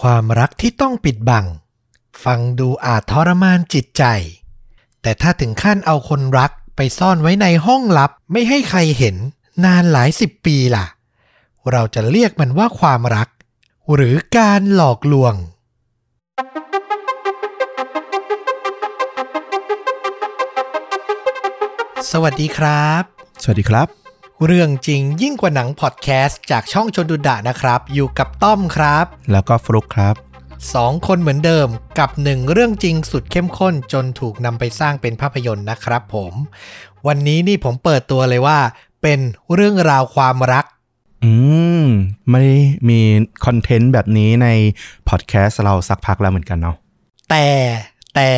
ความรักที่ต้องปิดบัง ฟังดูอาจทรมานจิตใจ แต่ถ้าถึงขั้นเอาคนรักไปซ่อนไว้ในห้องลับไม่ให้ใครเห็นนานหลายสิบปีล่ะ เราจะเรียกมันว่าความรัก หรือการหลอกลวง สวัสดีครับ สวัสดีครับ เรื่องจริงยิ่งกว่าหนังพอดแคสต์จากช่องชนดุดะนะครับ อยู่กับต้อมครับ แล้วก็ฟลุกครับสองคนเหมือนเดิมกับหนึ่งเรื่องจริงสุดเข้มข้นจนถูกนำไปสร้างเป็นภาพยนตร์นะครับผม วันนี้นี่ผมเปิดตัวเลยว่า เป็นเรื่องราวความรัก อืม ไม่ได้มีคอนเทนต์แบบนี้ในพอดแคสต์เราสักพักแล้วเหมือนกันเนาะแต่แต่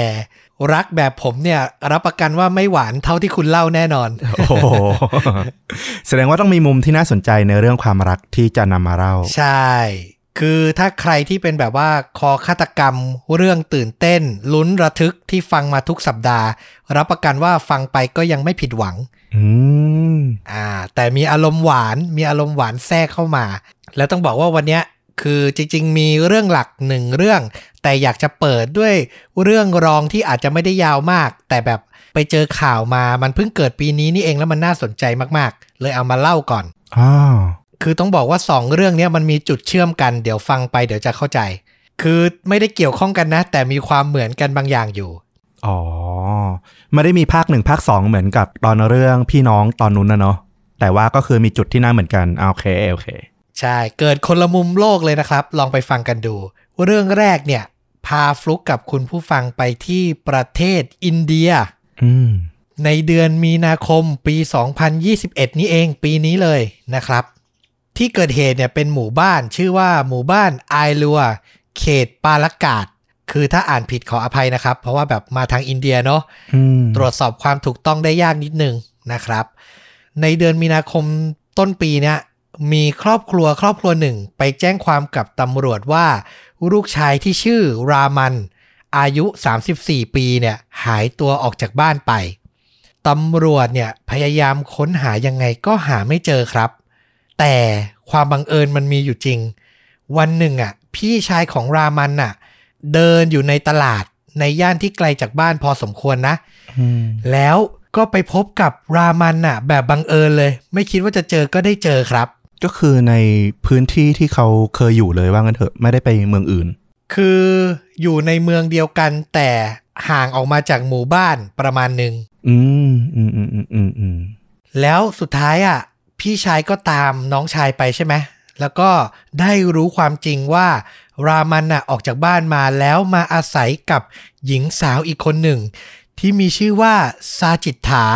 รักแบบผมเนี่ย รับประกันว่าไม่หวานเท่าที่คุณเล่าแน่นอน โอ้โหแสดงว่าต้องมีมุมที่น่าสนใจในเรื่องความรักที่จะนำมาเล่า ใช่ คือถ้าใครที่เป็นแบบว่าคอฆาตกรรม เรื่องตื่นเต้น ลุ้นระทึกที่ฟังมาทุกสัปดาห์ รับประกันว่าฟังไปก็ยังไม่ผิดหวัง อืม อ่า แต่มีอารมณ์หวาน มีอารมณ์หวานแทรกเข้ามา แล้วต้องบอกว่าวันเนี้ย คือจริง ๆ มีเรื่องหลักหนึ่งเรื่อง แต่อยากจะเปิดด้วยเรื่องรองที่อาจจะไม่ได้ยาวมาก แต่แบบไปเจอข่าวมามันเพิ่งเกิดปีนี้นี่เองแล้วมันน่าสนใจมากๆ เลยเอามาเล่าก่อนอ้าวคือต้องบอกว่าสองเรื่องเนี้ยมันมีจุดเชื่อมกันเดี๋ยวฟังไปเดี๋ยวจะเข้าใจ คือไม่ได้เกี่ยวข้องกันนะ แต่มีความเหมือนกันบางอย่างอยู่ อ๋อ ไม่ได้มีภาคหนึ่งภาคสองเหมือนกับตอนเรื่องพี่น้องตอนนู้นนะเนาะแต่ว่าก็คือมีจุดที่น่าเหมือนกันอ่าโอเคโอเค ใช่ เกิดคนละมุมโลกเลยนะครับ ลองไปฟังกันดู เรื่องแรกเนี่ย พาฟลุกกับคุณผู้ฟังไปที่ประเทศอินเดียอืมในเดือนมีนาคมปี 2021 นี้เองปีนี้เลยนะครับ ที่เกิดเหตุเนี่ยเป็นหมู่บ้านชื่อว่าหมู่บ้านไอลัว เขตปาลกาดคือถ้าอ่านผิดขออภัยนะครับ เพราะว่าแบบมาทางอินเดียเนาะอืมตรวจสอบความถูกต้องได้ยากนิดนึงนะครับ ในเดือนมีนาคมต้นปีเนี่ย มีครอบครัวครอบครัวหนึ่ง ไปแจ้งความกับตำรวจว่า ลูกชายที่ชื่อรามัน อายุ 34 ปีเนี่ยหายตัวออกจากบ้านไปตำรวจเนี่ยพยายามค้นหายังไงก็หาไม่เจอครับ แต่ความบังเอิญมันมีอยู่จริง วันหนึ่งอะพี่ชายของรามันน่ะ เดินอยู่ในตลาดในย่านที่ไกลจากบ้านพอสมควรนะอืมแล้วก็ไปพบกับรามันน่ะ แบบบังเอิญเลย ไม่คิดว่าจะเจอก็ได้เจอครับ ก็คือในพื้นที่ที่เขาเคยอยู่เลยว่างั้นเถอะไม่ได้ไปเมืองอื่น คืออยู่ในเมืองเดียวกันแต่ห่างออกมาจากหมู่บ้านประมาณหนึ่งอืมอืมอืมอืมอืมอืมแล้วสุดท้ายอะ พี่ชายก็ตามน้องชายไปใช่ไหมแล้วก็ได้รู้ความจริงว่า รามันน่ะออกจากบ้านมาแล้วมาอาศัยกับหญิงสาวอีกคนหนึ่ง ที่มีชื่อว่าซาจิตถา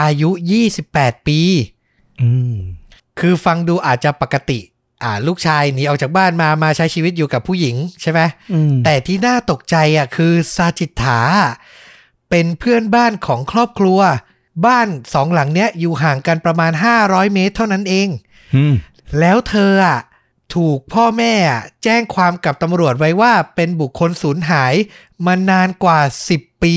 อายุ 28 ปีอืม คือฟังดูอาจจะปกติ อ่า ลูกชายหนีออกจากบ้านมามาใช้ชีวิตอยู่กับผู้หญิงใช่ไหมอืมแต่ที่น่าตกใจอะคือซาจิตถา เป็นเพื่อนบ้านของครอบครัว บ้านสองหลังเนี้ยอยู่ห่างกันประมาณ 500 เมตรเท่านั้นเองอืมแล้วเธออะถูกพ่อแม่อะแจ้งความกับตำรวจไว้ว่าเป็นบุคคลสูญหายมานานกว่า 10 ปี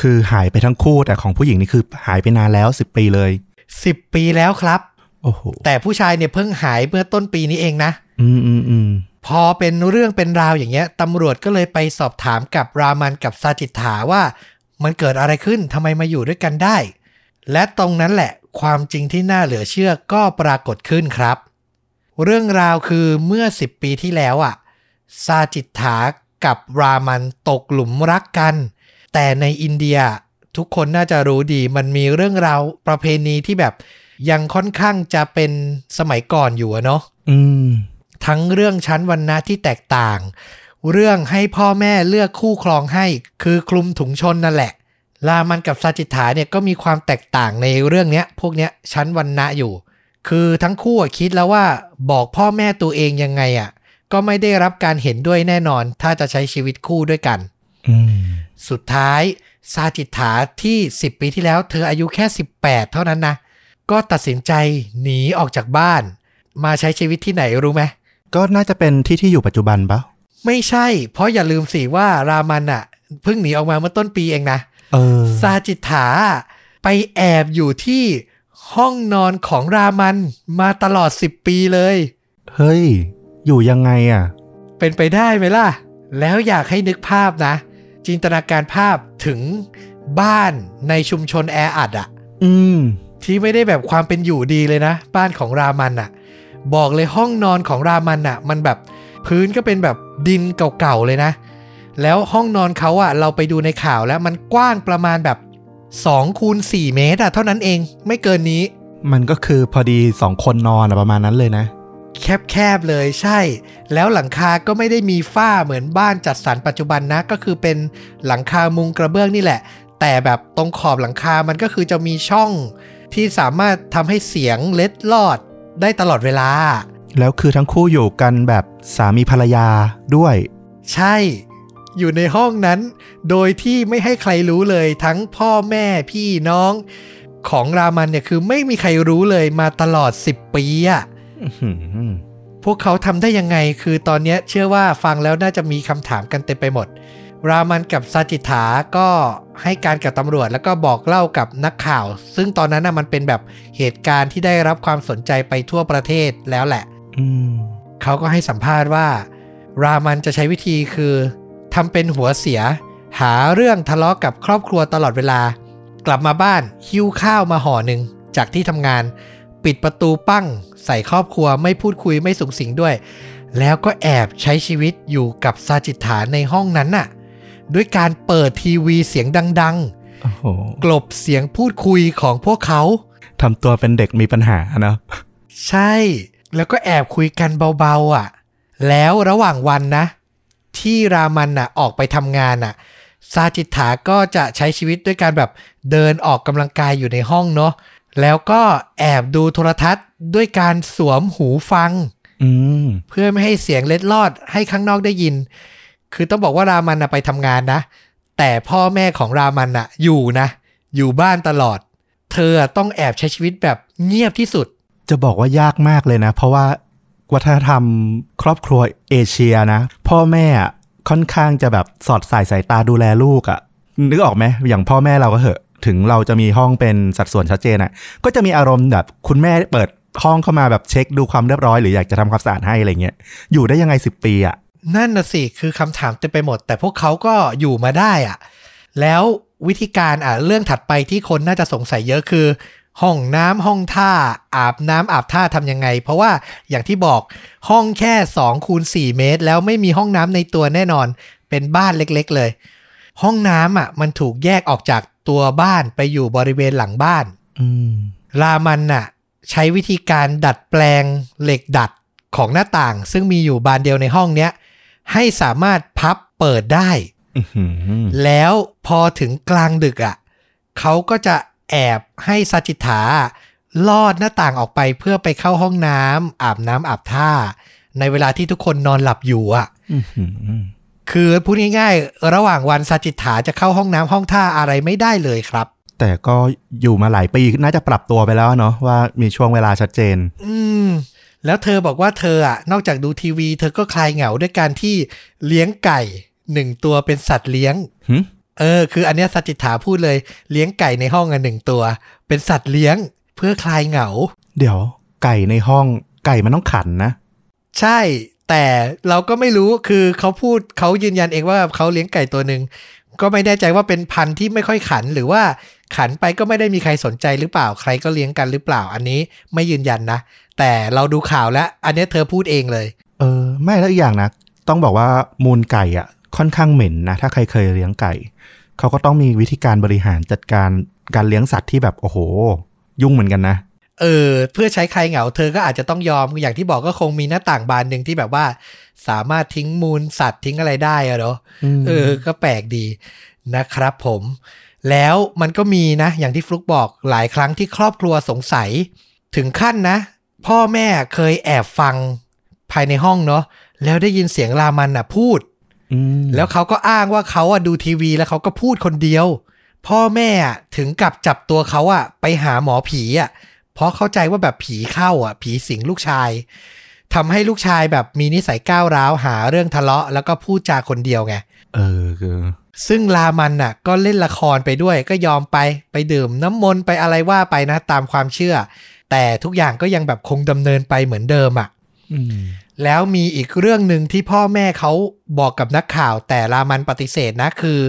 คือหายไปทั้งคู่แต่ของผู้หญิงนี่คือหายไปนานแล้วสิบปีเลย 10 ปีแล้วครับ โอ้โหแต่ผู้ชายเนี่ยเพิ่งหายเมื่อต้นปีนี้เองนะ อืมอืมอืมพอเป็นเรื่องเป็นราวอย่างเงี้ยตำรวจก็เลยไปสอบถามกับรามันกับซาจิตถาว่า มันเกิดอะไรขึ้นทำไมมาอยู่ด้วยกันได้ และตรงนั้นแหละความจริงที่น่าเหลือเชื่อก็ปรากฏขึ้นครับ เรื่องราวคือเมื่อ 10 ปีที่แล้วอะซาจิตถากับรามันตกหลุมรักกัน แต่ในอินเดียทุกคนน่าจะรู้ดีมันมีเรื่องราวประเพณีที่แบบ ยังค่อนข้างจะเป็นสมัยก่อนอยู่อะเนาะอืมทั้งเรื่องชั้นวรรณะที่แตกต่าง เรื่องให้พ่อแม่เลือกคู่ครองให้คือคลุมถุงชนนั่นแหละรามันกับซาจิตถาเนี่ยก็มีความแตกต่างในเรื่องเนี้ย พวกเนี้ยชั้นวรรณะอยู่ คือทั้งคู่อะคิดแล้วว่าบอกพ่อแม่ตัวเองยังไงอะ ก็ไม่ได้รับการเห็นด้วยแน่นอน ถ้าจะใช้ชีวิตคู่ด้วยกันอืมสุดท้ายซาจิตถาที่ 10 ปีที่แล้ว เธออายุแค่ 18 เท่านั้นนะ ก็ตัดสินใจหนีออกจากบ้าน มาใช้ชีวิตที่ไหนรู้ไหมก็น่าจะเป็นที่ที่อยู่ปัจจุบันปะไม่ใช่ เพราะอย่าลืมสิว่ารามันอะเพิ่งหนีออกมาเมื่อต้นปีเองนะเออซาจิตถาไปแอบอยู่ที่ห้องนอนของรามันมาตลอด 10 ปีเลย เฮ้ย อยู่ยังไงอะ เป็นไปได้ไหมล่ะ แล้วอยากให้นึกภาพนะ จินตนาการภาพถึงบ้านในชุมชนแออัดอะอืม ที่ไม่ได้แบบความเป็นอยู่ดีเลยนะ บ้านของรามันอะบอกเลยห้องนอนของรามันอะมันแบบพื้นก็เป็นแบบดินเก่าๆเลยนะ แล้วห้องนอนเขาอะเราไปดูในข่าวแล้วมันกว้างประมาณแบบ2คูณ4เมตรอะเท่านั้นเองไม่เกินนี้ มันก็คือพอดีสองคนนอนอะประมาณนั้นเลยนะ แคบๆเลยใช่ แล้วหลังคาก็ไม่ได้มีฝ้าเหมือนบ้านจัดสรรปัจจุบันนะ ก็คือเป็นหลังคามุงกระเบื้องนี่แหละ แต่แบบตรงขอบหลังคามันก็คือจะมีช่อง ที่สามารถทำให้เสียงเล็ดลอดได้ตลอดเวลา แล้วคือทั้งคู่อยู่กันแบบสามีภรรยาด้วย ใช่ อยู่ในห้องนั้น โดยที่ไม่ให้ใครรู้เลยทั้งพ่อแม่พี่น้อง ของรามันเนี่ยคือไม่มีใครรู้เลยมาตลอด 10 ปีอะอื้อหือพวกเขาทำได้ยังไงคือตอนเนี้ยเชื่อว่าฟังแล้วน่าจะมีคำถามกันเต็มไปหมด รามันกับซาจิถาก็ให้การกับตำรวจ แล้วก็บอกเล่ากับนักข่าว ซึ่งตอนนั้นน่ะมันเป็นแบบเหตุการณ์ที่ได้รับความสนใจไปทั่วประเทศแล้วแหละเขาก็ให้สัมภาษณ์ว่า รามันจะใช้วิธีคือทำเป็นหัวเสีย หาเรื่องทะเลาะกับครอบครัวตลอดเวลา กลับมาบ้านหิ้วข้าวมาห่อหนึ่งจากที่ทำงาน ปิดประตูปั้ง ใส่ครอบครัวไม่พูดคุยไม่สุงสิงด้วย แล้วก็แอบใช้ชีวิตอยู่กับซาจิถานในห้องนั้นน่ะ ด้วยการเปิดทีวีเสียงดังโอ้โหๆกลบเสียงพูดคุยของพวกเขาทำตัวเป็นเด็กมีปัญหาเนอะใช่ แล้วก็แอบคุยกันเบาๆอะ แล้วระหว่างวันนะ ที่รามันน่ะออกไปทำงานน่ะซาจิตถาก็จะใช้ชีวิตด้วยการแบบเดินออกกำลังกายอยู่ในห้องเนาะแล้วก็แอบดูโทรทัศน์ด้วยการสวมหูฟังอืมเพื่อไม่ให้เสียงเล็ดลอดให้ข้างนอกได้ยิน คือต้องบอกว่ารามันน่ะไปทำงานนะ แต่พ่อแม่ของรามันน่ะอยู่นะ อยู่บ้านตลอด เธอต้องแอบใช้ชีวิตแบบเงียบที่สุด จะบอกว่ายากมากเลยนะ เพราะว่าวัฒนธรรมครอบครัวเอเชียนะ พ่อแม่ค่อนข้างจะแบบสอดสายสายตาดูแลลูกอะนึกออกไหมอย่างพ่อแม่เราก็เหอะ ถึงเราจะมีห้องเป็นสัดส่วนชัดเจนอะก็จะมีอารมณ์แบบคุณแม่เปิดห้องเข้ามาแบบเช็คดูความเรียบร้อยหรืออยากจะทำความสะอาดให้อะไรเงี้ยอยู่ได้ยังไงสิบปีอะ นั่นน่ะสิคือคำถามเต็มไปหมด แต่พวกเขาก็อยู่มาได้อะแล้ววิธีการอะเรื่องถัดไปที่คนน่าจะสงสัยเยอะคือ ห้องน้ำห้องท่า อาบน้ำอาบท่าทำยังไง เพราะว่าอย่างที่บอกห้องแค่2คูณ4เมตร แล้วไม่มีห้องน้ำในตัวแน่นอน เป็นบ้านเล็กๆเลย ห้องน้ำอะมันถูกแยกออกจากตัวบ้านไปอยู่บริเวณหลังบ้านอืมรามันน่ะ ใช้วิธีการดัดแปลงเหล็กดัดของหน้าต่าง ซึ่งมีอยู่บานเดียวในห้องเนี้ย ให้สามารถพับเปิดได้อื้อหือแล้วพอถึงกลางดึกอะเขาก็จะแอบให้ซาจิถาลอดหน้าต่างออกไปเพื่อไปเข้าห้องน้ำอาบน้ำอาบท่า ในเวลาที่ทุกคนนอนหลับอยู่อะอื้อหือคือพูดง่ายๆ ระหว่างวันซาจิถาจะเข้าห้องน้ำห้องท่าอะไรไม่ได้เลยครับ แต่ก็อยู่มาหลายปีน่าจะปรับตัวไปแล้วเนาะว่ามีช่วงเวลาชัดเจน อืม แล้วเธอบอกว่าเธออะนอกจากดูทีวี เธอก็คลายเหงาด้วยการที่เลี้ยงไก่หนึ่งตัวเป็นสัตว์เลี้ยงหึเออ คืออันเนี้ยสัจจิถาพูดเลยเลี้ยงไก่ในห้องอะหนึ่งตัว เป็นสัตว์เลี้ยงเพื่อคลายเหงา เดี๋ยวไก่ในห้องไก่มันต้องขันนะ ใช่แต่เราก็ไม่รู้คือเขาพูดเขายืนยันเองว่าเขาเลี้ยงไก่ตัวหนึ่งก็ไม่แน่ใจว่าเป็นพันธุ์ที่ไม่ค่อยขันหรือว่าขันไปก็ไม่ได้มีใครสนใจหรือเปล่าใครก็เลี้ยงกันหรือเปล่าอันนี้ไม่ยืนยันนะ แต่เราดูข่าวแล้ว อันเนี้ยเธอพูดเองเลย เออ ไม่แล้วอีกอย่างนะ ต้องบอกว่ามูลไก่อะ ค่อนข้างเหม็นนะ ถ้าใครเคยเลี้ยงไก่ เขาก็ต้องมีวิธีการบริหารจัดการการเลี้ยงสัตว์ที่แบบโอ้โห ยุ่งเหมือนกันนะเออเพื่อใช้คลายเหงาเธอก็อาจจะต้องยอมอย่างที่บอกก็คงมีหน้าต่างบานหนึ่งที่แบบว่า สามารถทิ้งมูลสัตว์ทิ้งอะไรได้อะเนาะมเออ ก็แปลกดีนะครับผม แล้วมันก็มีนะ อย่างที่ฟลุกบอกหลายครั้งที่ครอบครัวสงสัย ถึงขั้นนะ พ่อแม่เคยแอบฟังภายในห้องเนาะแล้วได้ยินเสียงรามันน่ะพูดอืมแล้วเขาก็อ้างว่าเขาอะดูทีวีแล้วเขาก็พูดคนเดียว พ่อแม่อะถึงกับจับตัวเขาอะไปหาหมอผีอะเพราะเข้าใจว่าแบบผีเข้าอะผีสิงลูกชายทำให้ลูกชายแบบมีนิสัยก้าวร้าวหาเรื่องทะเลาะ แล้วก็พูดจาคนเดียวไงเออคือซึ่งลามันน่ะ ก็เล่นละครไปด้วยก็ยอมไปไปดื่มน้ำมนต์ไปอะไรว่าไปนะ ตามความเชื่อ แต่ทุกอย่างก็ยังแบบคงดำเนินไปเหมือนเดิมอะอืมแล้วมีอีกเรื่องหนึ่งที่พ่อแม่เขาบอกกับนักข่าว แต่รามันปฏิเสธนะคือ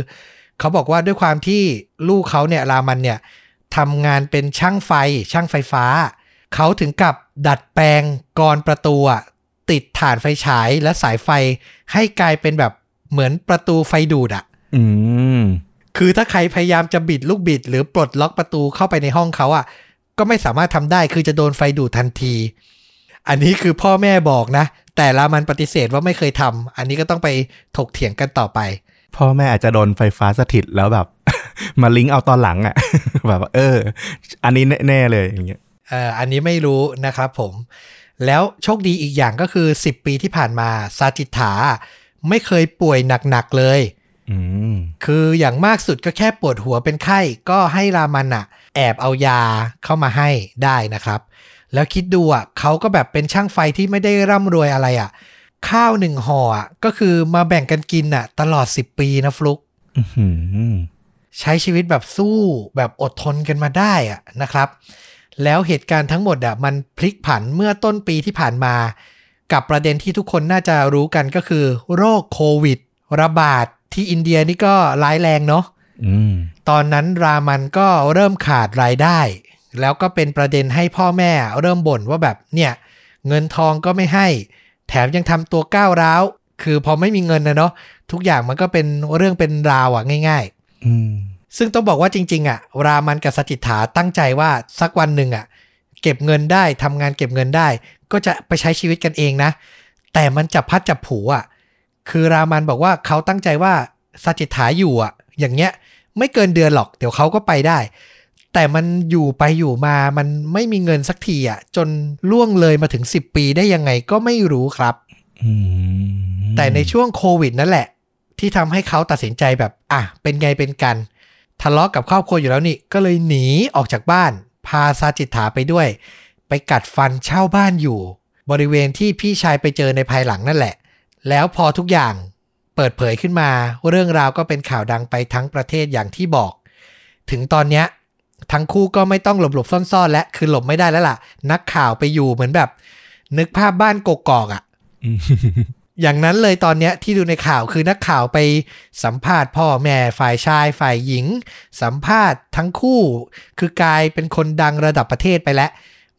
เขาบอกว่าด้วยความที่ลูกเขาเนี่ยรามันเนี่ยทำงานเป็นช่างไฟ ช่างไฟฟ้า เขาถึงกับดัดแปลงกรประตูอะติดฐานไฟฉายและสายไฟให้กลายเป็นแบบเหมือนประตูไฟดูดอะอืมคือถ้าใครพยายามจะบิดลูกบิด หรือปลดล็อกประตูเข้าไปในห้องเขาอะ ก็ไม่สามารถทำได้คือจะโดนไฟดูดทันที อันนี้คือพ่อแม่บอกนะ แต่รามันปฏิเสธว่าไม่เคยทำอันนี้ก็ต้องไปถกเถียงกันต่อไป พ่อแม่อาจจะโดนไฟฟ้าสถิตแล้วแบบ มาลิงก์เอาตอนหลังอะ่ะ แบบว่าเออ อันนี้แน่ๆเลยอย่างเงี้ยเอ่ออันนี้ไม่รู้นะครับผม แล้วโชคดีอีกอย่างก็คือ 10 ปีที่ผ่านมาซาจิตถาไม่เคยป่วยหนักๆเลยอืม คืออย่างมากสุดก็แค่ปวดหัวเป็นไข้ ก็ให้รามันอะแอบเอายาเข้ามาให้ได้นะครับ แล้วคิดดูอะเขาก็แบบเป็นช่างไฟที่ไม่ได้ร่ำรวยอะไรอะข้าวหนึ่งห่ออะก็คือมาแบ่งกันกินอะตลอด10ปีนะฟลุกอื้อหือใช้ชีวิตแบบสู้แบบอดทนกันมาได้อะนะครับ แล้วเหตุการณ์ทั้งหมดอะมันพลิกผันเมื่อต้นปีที่ผ่านมา กับประเด็นที่ทุกคนน่าจะรู้กันก็คือ โรคโควิด ระบาด ที่อินเดียนี่ก็ร้ายแรงเนาะอืมตอนนั้นรามันก็เริ่มขาดรายได้ แล้วก็เป็นประเด็นให้พ่อแม่เริ่มบ่นว่าแบบเนี่ย เงินทองก็ไม่ให้ แถมยังทำตัวก้าวร้าว คือพอไม่มีเงินนะเนาะทุกอย่างมันก็เป็นเรื่องเป็นราวอะง่ายๆอืมซึ่งต้องบอกว่าจริง ๆอะรามันกับสจิตถาตั้งใจว่าสักวันหนึ่งอะเก็บเงินได้ทำงานเก็บเงินได้ ก็จะไปใช้ชีวิตกันเองนะ แต่มันจับพัดจับผูอะ คือรามันบอกว่าเขาตั้งใจว่าสจิตถาอยู่อะ อย่างเงี้ย ไม่เกินเดือนหรอก เดี๋ยวเขาก็ไปได้ แต่มันอยู่ไปอยู่มามันไม่มีเงินสักทีอะ จนล่วงเลยมาถึง 10 ปีได้ยังไงก็ไม่รู้ครับอืมแต่ในช่วงโควิดนั่นแหละ ที่ทำให้เขาตัดสินใจแบบ อะ เป็นไงเป็นกัน ทะเลาะกับครอบครัวอยู่แล้วนี่ ก็เลยหนีออกจากบ้าน พาซาจิตถาไปด้วย ไปกัดฟันเช่าบ้านอยู่ บริเวณที่พี่ชายไปเจอในภายหลังนั่นแหละ แล้วพอทุกอย่างเปิดเผยขึ้นมา เรื่องราวก็เป็นข่าวดังไปทั้งประเทศอย่างที่บอก ถึงตอนเนี้ยทั้งคู่ก็ไม่ต้องหลบๆซ่อนๆ และคือหลบไม่ได้แล้วล่ะ นักข่าวไปอยู่เหมือนแบบ นึกภาพบ้านกกอกอะอืมอย่างนั้นเลยตอนเนี้ยที่ดูในข่าวคือนักข่าวไปสัมภาษณ์พ่อแม่ฝ่ายชายฝ่ายหญิง สัมภาษณ์ทั้งคู่ คือกลายเป็นคนดังระดับประเทศไปแล้ว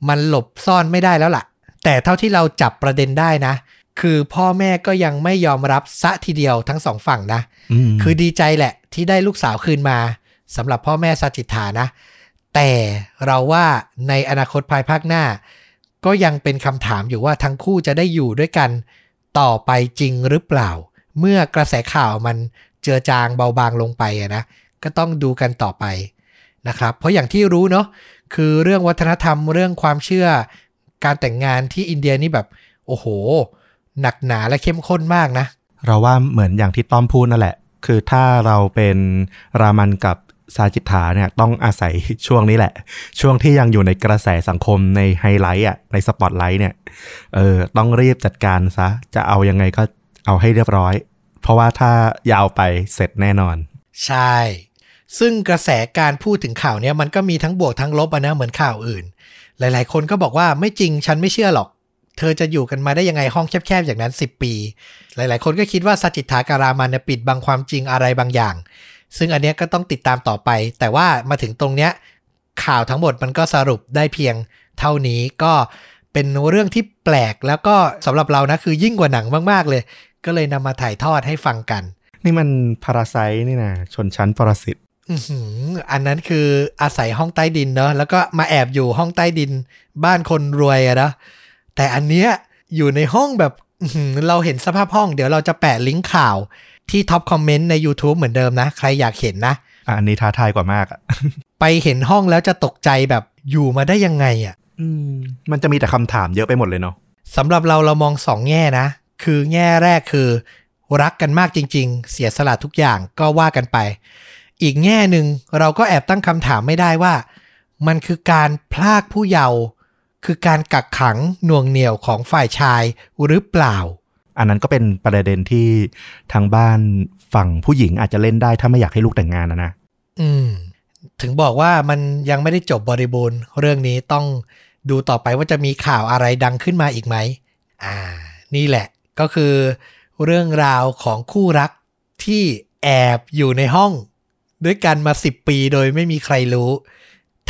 มันหลบซ่อนไม่ได้แล้วล่ะ แต่เท่าที่เราจับประเด็นได้นะ คือพ่อแม่ก็ยังไม่ยอมรับซะทีเดียวทั้งสองฝั่งนะอืมคือดีใจแหละที่ได้ลูกสาวคืนมาสำหรับพ่อแม่สัจจิตฐานะ แต่เราว่าในอนาคตภายภาคหน้า ก็ยังเป็นคำถามอยู่ว่าทั้งคู่จะได้อยู่ด้วยกัน ต่อไปจริงหรือเปล่า เมื่อกระแสข่าวมันเจือจางเบาบางลงไปอะนะก็ต้องดูกันต่อไปนะครับ เพราะอย่างที่รู้เนาะคือเรื่องวัฒนธรรมเรื่องความเชื่อ การแต่งงานที่อินเดียนี่แบบ โอ้โห หนักหนาและเข้มข้นมากนะ เราว่าเหมือนอย่างที่ต้อมพูดนั่นแหละ คือถ้าเราเป็นรามันกับซาจิตถาเนี่ยต้องอาศัยช่วงนี้แหละ ช่วงที่ยังอยู่ในกระแสสังคมในไฮไลท์อะในสปอตไลท์เนี่ยเออต้องรีบจัดการซะ จะเอายังไงก็เอาให้เรียบร้อย เพราะว่าถ้ายาวไปเสร็จแน่นอน ใช่ ซึ่งกระแสการพูดถึงข่าวเนี้ยมันก็มีทั้งบวกทั้งลบอะนะเหมือนข่าวอื่น หลาย ๆ คนก็บอกว่าไม่จริงฉันไม่เชื่อหรอก เธอจะอยู่กันมาได้ยังไงห้องแคบๆอย่างนั้น 10 ปี หลายๆ คนก็คิดว่าสัจจิตถาการามันเนี่ยปิดบังความจริงอะไรบางอย่าง ซึ่งอันเนี้ยก็ต้องติดตามต่อไป แต่ว่ามาถึงตรงเนี้ยข่าวทั้งหมดมันก็สรุปได้เพียงเท่านี้ก็เป็นเรื่องที่แปลกแล้วก็สำหรับเรานะคือยิ่งกว่าหนังมากๆเลย ก็เลยนำมาถ่ายทอดให้ฟังกัน นี่มันพาราไซนี่นะชนชั้นปรสิตอือหืออันนั้นคืออาศัยห้องใต้ดินเนอะแล้วก็มาแอบอยู่ห้องใต้ดิน บ้านคนรวยอะนะ แต่อันเนี้ยอยู่ในห้องแบบอื้อหือเราเห็นสภาพห้องเดี๋ยวเราจะแปะลิงก์ข่าวที่ท็อปคอมเมนต์ใน YouTube เหมือนเดิมนะ ใครอยากเห็นนะอะอันนี้ท้าทายกว่ามากอะไปเห็นห้องแล้วจะตกใจแบบอยู่มาได้ยังไงอะอืมมันจะมีแต่คำถามเยอะไปหมดเลยเนาะสำหรับเราเรามองสองแง่นะ คือแง่แรกคือรักกันมากจริง ๆ เสียสละทุกอย่างก็ว่ากันไป อีกแง่หนึ่งเราก็แอบตั้งคำถามไม่ได้ว่า มันคือการพลากผู้เยาว์ คือการกักขังหน่วงเหนี่ยวของฝ่ายชายหรือเปล่า อันนั้นก็เป็นประเด็นที่ทางบ้านฝั่งผู้หญิงอาจจะเล่นได้ถ้าไม่อยากให้ลูกแต่งงานนะนะอืม ถึงบอกว่ามันยังไม่ได้จบบริบูรณ์ เรื่องนี้ต้องดูต่อไปว่าจะมีข่าวอะไรดังขึ้นมาอีกไหม อ่า นี่แหละก็คือ เรื่องราวของคู่รักที่แอบอยู่ในห้อง ด้วยกันมา 10 ปีโดยไม่มีใครรู้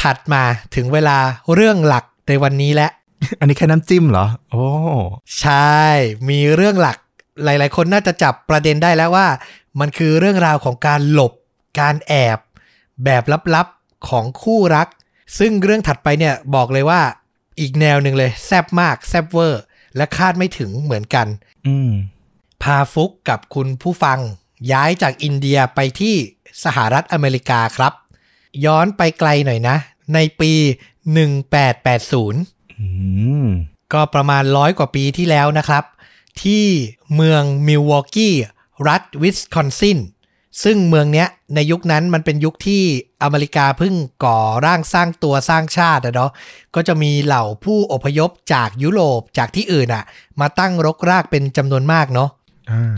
ถัดมาถึงเวลาเรื่องหลัก ในวันนี้แล้วอันนี้แค่น้ำจิ้มเหรอ โอ้ ใช่ มีเรื่องหลัก หลาย ๆ คนน่าจะจับประเด็นได้แล้วว่า มันคือเรื่องราวของการหลบ การแอบ แบบลับ ๆ ของคู่รัก ซึ่งเรื่องถัดไปเนี่ยบอกเลยว่า อีกแนวหนึ่งเลย แซบมาก แซบเวอร์ และคาดไม่ถึงเหมือนกัน อืม พาฟุกกับคุณผู้ฟัง ย้ายจากอินเดียไปที่สหรัฐอเมริกาครับ ย้อนไปไกลหน่อยนะ ในปี 1880อืมก็ประมาณร้อยกว่าปีที่แล้วนะครับ ที่เมืองมิลวอกกี้รัฐวิสคอนซินซึ่งเมืองเนี้ยในยุคนั้นมันเป็นยุคที่อเมริกาเพิ่งก่อร่างสร้างตัวสร้างชาติอะเนาะก็จะมีเหล่าผู้อพยพจากยุโรปจากที่อื่นอะมาตั้งรกรากเป็นจำนวนมากเนาะอ่า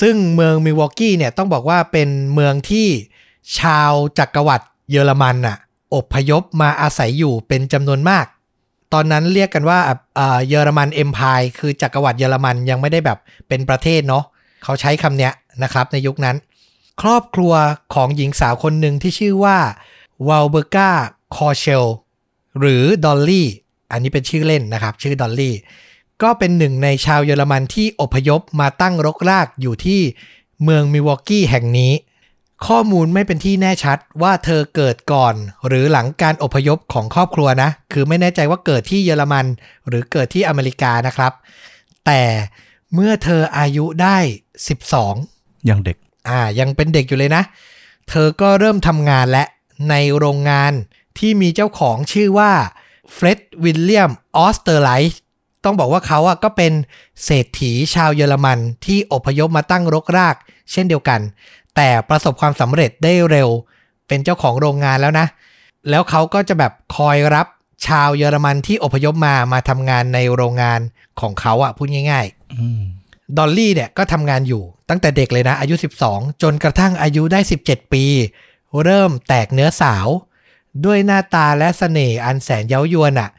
ซึ่งเมืองมิลวอกกี้เนี่ยต้องบอกว่าเป็นเมืองที่ชาวจักรวรรดิเยอรมันน่ะ อพยพมาอาศัยอยู่เป็นจำนวนมาก ตอนนั้นเรียกกันว่าเยอรมัน Empire คือจักรวรรดิเยอรมันยังไม่ได้แบบเป็นประเทศเนาะเขาใช้คำเนี้ยนะครับในยุคนั้น ครอบครัวของหญิงสาวคนหนึ่งที่ชื่อว่าวาลเบอร์กาคอเชลหรือดอลลี่อันนี้เป็นชื่อเล่นนะครับ ชื่อดอลลี่ก็เป็นหนึ่งในชาวเยอรมันที่อพยพมาตั้งรกรากอยู่ที่เมืองมิลวอกกี้แห่งนี้ ข้อมูลไม่เป็นที่แน่ชัดว่าเธอเกิดก่อน หรือหลังการอพยพของครอบครัวนะ คือไม่แน่ใจว่าเกิดที่เยอรมัน หรือเกิดที่อเมริกานะครับ แต่เมื่อเธออายุได้ 12 ยังเด็ก อ่า ยังเป็นเด็กอยู่เลยนะ เธอก็เริ่มทำงานและในโรงงานที่มีเจ้าของชื่อว่าเฟร็ดวิลเลียมออสเตอร์ไลท์ต้องบอกว่าเขาอะก็เป็นเศรษฐีชาวเยอรมันที่อพยพมาตั้งรกราก เช่นเดียวกัน แต่ประสบความสำเร็จได้เร็ว เป็นเจ้าของโรงงานแล้วนะ แล้วเขาก็จะแบบคอยรับชาวเยอรมันที่อพยพมามาทำงานในโรงงานของเขาอะพูดง่ายๆอืมดอลลี่เนี่ยก็ทำงานอยู่ตั้งแต่เด็กเลยนะ อายุ 12 จนกระทั่งอายุได้ 17 ปี เริ่มแตกเนื้อสาว ด้วยหน้าตาและเสน่ห์อันแสนเย้ายวนอะ่ะ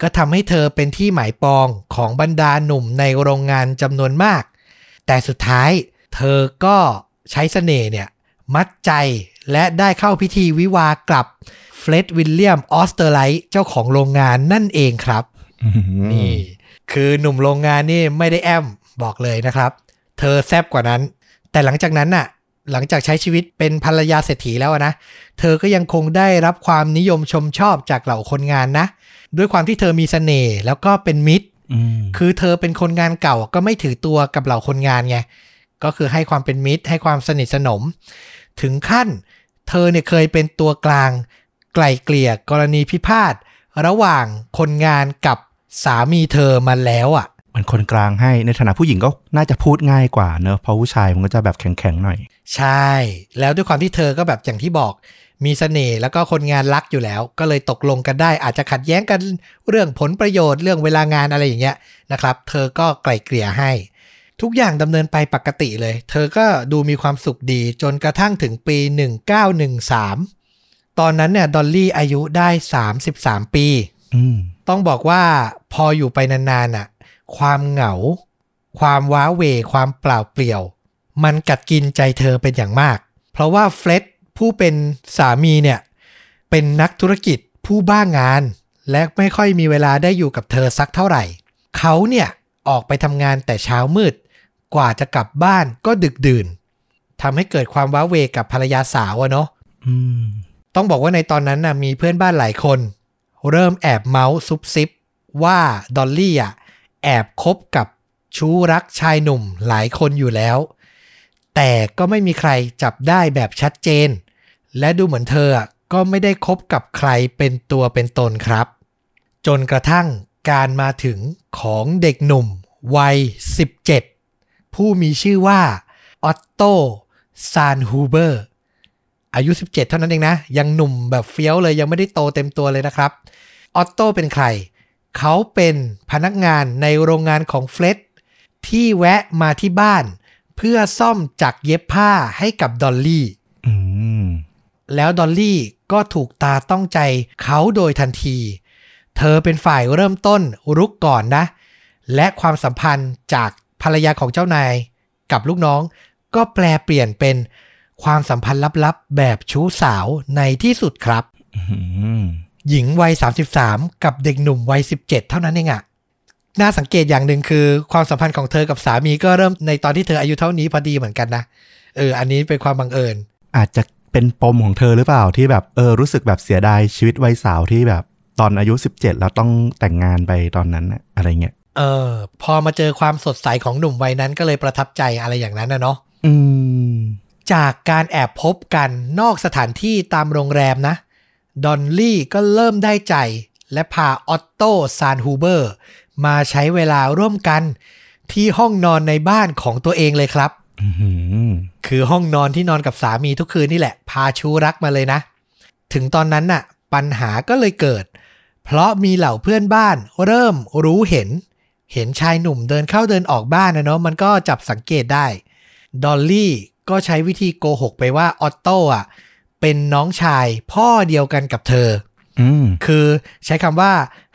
ก็ทำให้เธอเป็นที่หมายปองของบรรดาหนุ่มในโรงงานจำนวนมาก แต่สุดท้าย เธอก็ ใช้เสน่ห์เนี่ย มัดใจและได้เข้าพิธีวิวาห์กับเฟร็ดวิลเลียมออสเตอร์ไลท์เจ้าของโรงงานนั่นเองครับอืมนี่คือหนุ่มโรงงานนี่ไม่ได้แอ้มหรอกเลยนะครับ เธอแซบกว่านั้น แต่หลังจากนั้นน่ะ หลังจากใช้ชีวิตเป็นภรรยาเศรษฐีแล้วอะนะ เธอก็ยังคงได้รับความนิยมชมชอบจากเหล่าคนงานนะ ด้วยความที่เธอมีเสน่ห์แล้วก็เป็นมิตรอืมคือเธอเป็นคนงานเก่าก็ไม่ถือตัวกับเหล่าคนงานไง ก็คือให้ความเป็นมิตร ให้ความสนิทสนม ถึงขั้นเธอเนี่ยเคยเป็นตัวกลาง ไกล่เกลี่ยกรณีพิพาทระหว่างคนงานกับสามีเธอมาแล้วอะมันคนกลางให้ในฐานะผู้หญิงก็น่าจะพูดง่ายกว่าเนอะเพราะผู้ชายมันก็จะแบบแข็งๆหน่อย ใช่ แล้วด้วยความที่เธอก็แบบอย่างที่บอก มีเสน่ห์แล้วก็คนงานรักอยู่แล้ว ก็เลยตกลงกันได้ อาจจะขัดแย้งกันเรื่องผลประโยชน์เรื่องเวลางานอะไรอย่างเงี้ยนะครับ เธอก็ไกล่เกลี่ยให้ ทุกอย่างดำเนินไปปกติเลย เธอก็ดูมีความสุขดีจนกระทั่งถึงปี 1913 ตอนนั้นเนี่ยดอลลี่อายุได้ 33 ปีอืมต้องบอกว่าพออยู่ไปนานๆน่ะ ความเหงา ความว้าเหวความเปล่าเปลี่ยว มันกัดกินใจเธอเป็นอย่างมาก เพราะว่าเฟร็ดผู้เป็นสามีเนี่ย เป็นนักธุรกิจผู้บ้างาน และไม่ค่อยมีเวลาได้อยู่กับเธอสักเท่าไหร่ เขาเนี่ยออกไปทำงานแต่เช้ามืด กว่าจะกลับบ้านก็ดึกดื่นทำให้เกิดความว้าเหวกับภรรยาสาวอะเนาะอืมต้องบอกว่าในตอนนั้นนะมีเพื่อนบ้านหลายคน เริ่มแอบเมาส์ซุบซิบว่าดอลลี่อะแอบคบกับชู้รักชายหนุ่มหลายคนอยู่แล้ว แต่ก็ไม่มีใครจับได้แบบชัดเจน และดูเหมือนเธออะก็ไม่ได้คบกับใครเป็นตัวเป็นตนครับ จนกระทั่งการมาถึงของเด็กหนุ่มวัย 17 ผู้มีชื่อว่าออตโตซานฮูเบอร์อายุ 17 เท่านั้นเองนะ ยังหนุ่มแบบเฟี้ยวเลยยังไม่ได้โตเต็มตัวเลยนะครับออตโต้เป็นใคร เขาเป็นพนักงานในโรงงานของเฟร็ดที่แวะมาที่บ้าน เพื่อซ่อมจักรเย็บผ้าให้กับดอลลี่อืมแล้วดอลลี่ก็ถูกตาต้องใจเขาโดยทันที เธอเป็นฝ่ายเริ่มต้นรุกก่อนนะ และความสัมพันธ์จาก ภรรยาของเจ้านายกับลูกน้อง ก็แปลเปลี่ยนเป็นความสัมพันธ์ลับๆ แบบชู้สาวในที่สุดครับอื้อหือหญิงวัย 33 กับเด็กหนุ่มวัย 17 เท่านั้นเองอะน่าสังเกตอย่างหนึ่งคือ ความสัมพันธ์ของเธอกับสามีก็เริ่มในตอนที่เธออายุเท่านี้พอดีเหมือนกันนะเออ อันนี้เป็นความบังเอิญ อาจจะเป็นปมของเธอหรือเปล่าที่แบบเออรู้สึกแบบเสียดายชีวิตวัยสาวที่แบบตอนอายุ 17 แล้วต้องแต่งงานไปตอนนั้นน่ะอะไรเงี้ย เออ พอมาเจอความสดใสของหนุ่มวัยนั้นก็เลยประทับใจอะไรอย่างนั้นนะเนาะอืม จากการแอบพบกันนอกสถานที่ตามโรงแรมนะ ดอนลี่ก็เริ่มได้ใจ และพาออตโตซานฮูเบอร์ มาใช้เวลาร่วมกันที่ห้องนอนในบ้านของตัวเองเลยครับอื้อหือคือห้องนอนที่นอนกับสามีทุกคืนนี่แหละ พาชูรักมาเลยนะ ถึงตอนนั้นน่ะ ปัญหาก็เลยเกิด เพราะมีเหล่าเพื่อนบ้านเริ่มรู้เห็น เห็นชายหนุ่มเดินเข้าเดินออกบ้านนะเนาะมันก็จับสังเกตได้ ดอลลี่ก็ใช้วิธีโกหกไปว่าออตโต้อะเป็นน้องชายพ่อเดียวกันกับเธออืมคือใช้คำว่า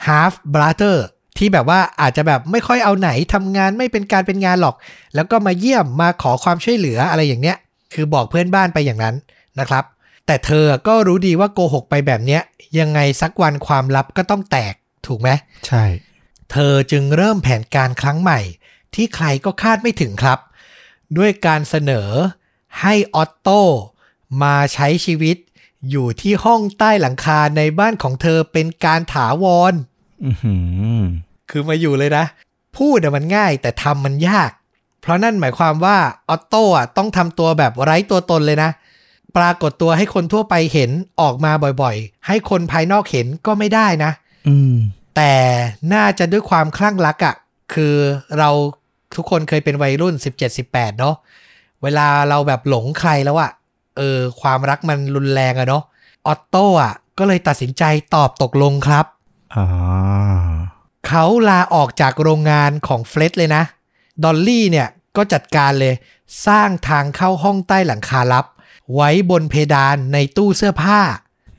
half brother ที่แบบว่าอาจจะแบบไม่ค่อยเอาไหนทำงานไม่เป็นการเป็นงานหรอก แล้วก็มาเยี่ยมมาขอความช่วยเหลืออะไรอย่างเนี้ย คือบอกเพื่อนบ้านไปอย่างนั้นนะครับ แต่เธอก็รู้ดีว่าโกหกไปแบบเนี้ย ยังไงสักวันความลับก็ต้องแตกถูกไหมใช่ เธอจึงเริ่มแผนการครั้งใหม่ ที่ใครก็คาดไม่ถึงครับ ด้วยการเสนอให้ออตโต้มาใช้ชีวิตอยู่ที่ห้องใต้หลังคาในบ้านของเธอเป็นการถาวรอือหือคือมาอยู่เลยนะ พูดอะมันง่ายแต่ทำมันยาก เพราะนั่นหมายความว่าออตโต้อะต้องทำตัวแบบไร้ตัวตนเลยนะ ปรากฏตัวให้คนทั่วไปเห็นออกมาบ่อยๆ ให้คนภายนอกเห็นก็ไม่ได้นะอืม แต่น่าจะด้วยความคลั่งรักอะ่ะ คือเราทุกคนเคยเป็นวัยรุ่น 17-18 เนาะเวลาเราแบบหลงใครแล้วอะ่ะ เออ ความรักมันรุนแรงอะเนาะออตโต้อะ ก็เลยตัดสินใจตอบตกลงครับอ๋อเขาลาออกจากโรงงานของเฟล็ดเลยนะ ดอลลี่เนี่ยก็จัดการเลย สร้างทางเข้าห้องใต้หลังคาลับ ไว้บนเพดานในตู้เสื้อผ้า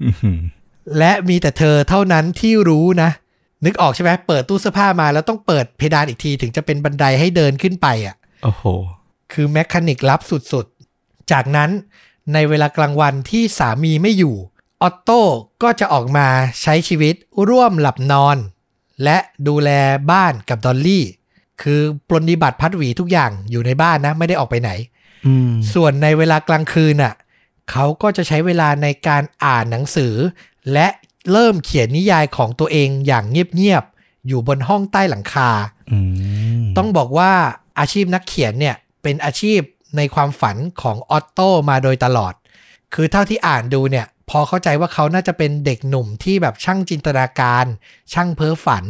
อื้อหือและมีแต่เธอเท่านั้นที่รู้นะ นึกออกใช่ไหมเปิดตู้เสื้อผ้ามาแล้วต้องเปิดเพดานอีกทีถึงจะเป็นบันไดให้เดินขึ้นไปอะโอ้โห คือแมคคานิกลับสุดๆ จากนั้นในเวลากลางวันที่สามีไม่อยู่ ออตโต้ก็จะออกมาใช้ชีวิตร่วมหลับนอน และดูแลบ้านกับดอลลี่ คือปรนนิบัติพัดหวีทุกอย่างอยู่ในบ้านนะ ไม่ได้ออกไปไหนอืมส่วนในเวลากลางคืนน่ะเขาก็จะใช้เวลาในการอ่านหนังสือ และ เริ่มเขียนนิยายของตัวเองอย่างเงียบๆอยู่บนห้องใต้หลังคาอืมต้องบอกว่าอาชีพนักเขียนเนี่ยเป็นอาชีพในความฝันของออตโต้มาโดยตลอด คือเท่าที่อ่านดูเนี่ย พอเข้าใจว่าเขาน่าจะเป็นเด็กหนุ่มที่แบบช่างจินตนาการ ช่างเพ้อฝัน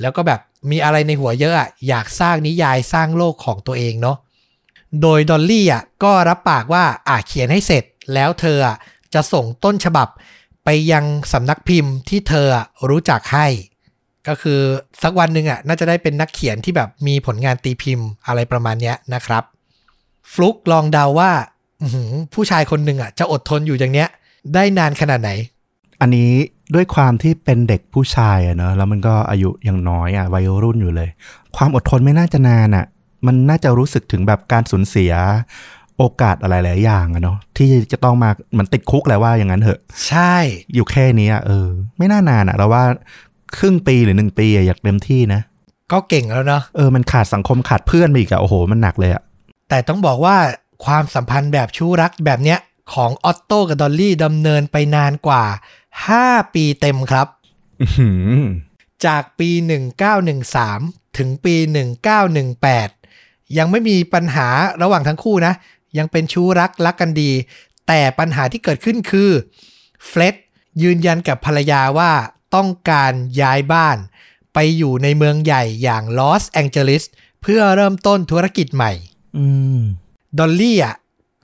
แล้วก็แบบมีอะไรในหัวเยอะอะอยากสร้างนิยายสร้างโลกของตัวเองเนาะโดยดอลลี่อะก็รับปากว่าอะเขียนให้เสร็จแล้วเธออะจะส่งต้นฉบับ ไปยังสำนักพิมพ์ที่เธอรู้จักให้ ก็คือสักวันหนึ่งอะน่าจะได้เป็นนักเขียนที่แบบมีผลงานตีพิมพ์อะไรประมาณเนี้ยนะครับ ฟลุกลองเดาว่าผู้ชายคนหนึ่งอะจะอดทนอยู่อย่างเนี้ย ได้นานขนาดไหน อันนี้ด้วยความที่เป็นเด็กผู้ชายอะเนอะแล้วมันก็อายุยังน้อยอะวัยรุ่นอยู่เลย ความอดทนไม่น่าจะนานอะมันน่าจะรู้สึกถึงแบบการสูญเสีย โอกาสอะไรหลายอย่างอะเนาะที่จะต้องมาเหมือนติดคุกแหละว่าอย่างนั้นเถอะ ใช่ อยู่แค่นี้อะเออ ไม่น่านานอะเราว่าครึ่งปีหรือหนึ่งปีอะอยากเต็มที่นะ ก็เก่งแล้วเนาะเออมันขาดสังคมขาดเพื่อนไปอีกอะโอ้โห มันหนักเลยอะแต่ต้องบอกว่าความสัมพันธ์แบบชู้รักแบบเนี้ยของออตโต้กับดอลลี่ดำเนินไปนานกว่า 5 ปีเต็มครับอื้อหือจากปี 1913 ถึงปี 1918 ยังไม่มีปัญหาระหว่างทั้งคู่นะ ยังเป็นชู้รักรักกันดี แต่ปัญหาที่เกิดขึ้นคือเฟล็ดยืนยันกับภรรยาว่าต้องการย้ายบ้าน ไปอยู่ในเมืองใหญ่อย่างลอสแองเจลิสเพื่อเริ่มต้นธุรกิจใหม่อืมดอลลี่อะ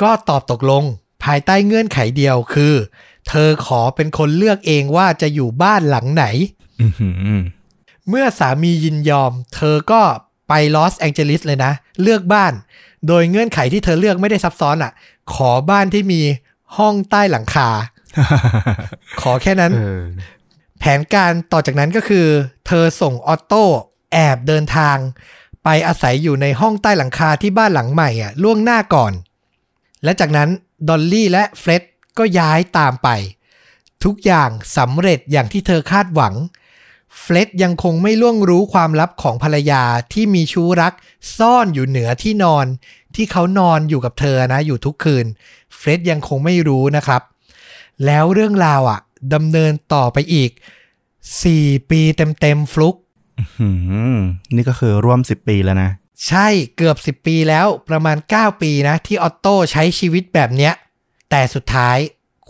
ก็ตอบตกลงภายใต้เงื่อนไขเดียวคือ เธอขอเป็นคนเลือกเองว่าจะอยู่บ้านหลังไหนอือหือเมื่อสามียินยอม เธอก็ไปลอสแองเจลิสเลยนะ เลือกบ้าน โดยเงื่อนไขที่เธอเลือกไม่ได้ซับซ้อนอะ ขอบ้านที่มีห้องใต้หลังคา ขอแค่นั้นเออแผนการต่อจากนั้นก็คือ เธอส่งออตโต้แอบเดินทาง ไปอาศัยอยู่ในห้องใต้หลังคาที่บ้านหลังใหม่อะล่วงหน้าก่อน และจากนั้นดอลลี่และเฟร็ดก็ย้ายตามไป ทุกอย่างสำเร็จอย่างที่เธอคาดหวังเฟร็ดยังคงไม่ล่วงรู้ความลับของภรรยาที่มีชู้รัก ซ่อนอยู่เหนือที่นอน ที่เขานอนอยู่กับเธอนะอยู่ทุกคืน เฟร็ดยังคงไม่รู้นะครับ แล้วเรื่องราวอะดำเนินต่อไปอีก 4 ปีเต็มๆฟลุกหืมนี่ก็คือร่วมสิบปีแล้วนะ ใช่เกือบ 10 ปีแล้วประมาณ 9 ปีนะ ที่ออตโต้ใช้ชีวิตแบบเนี้ย แต่สุดท้าย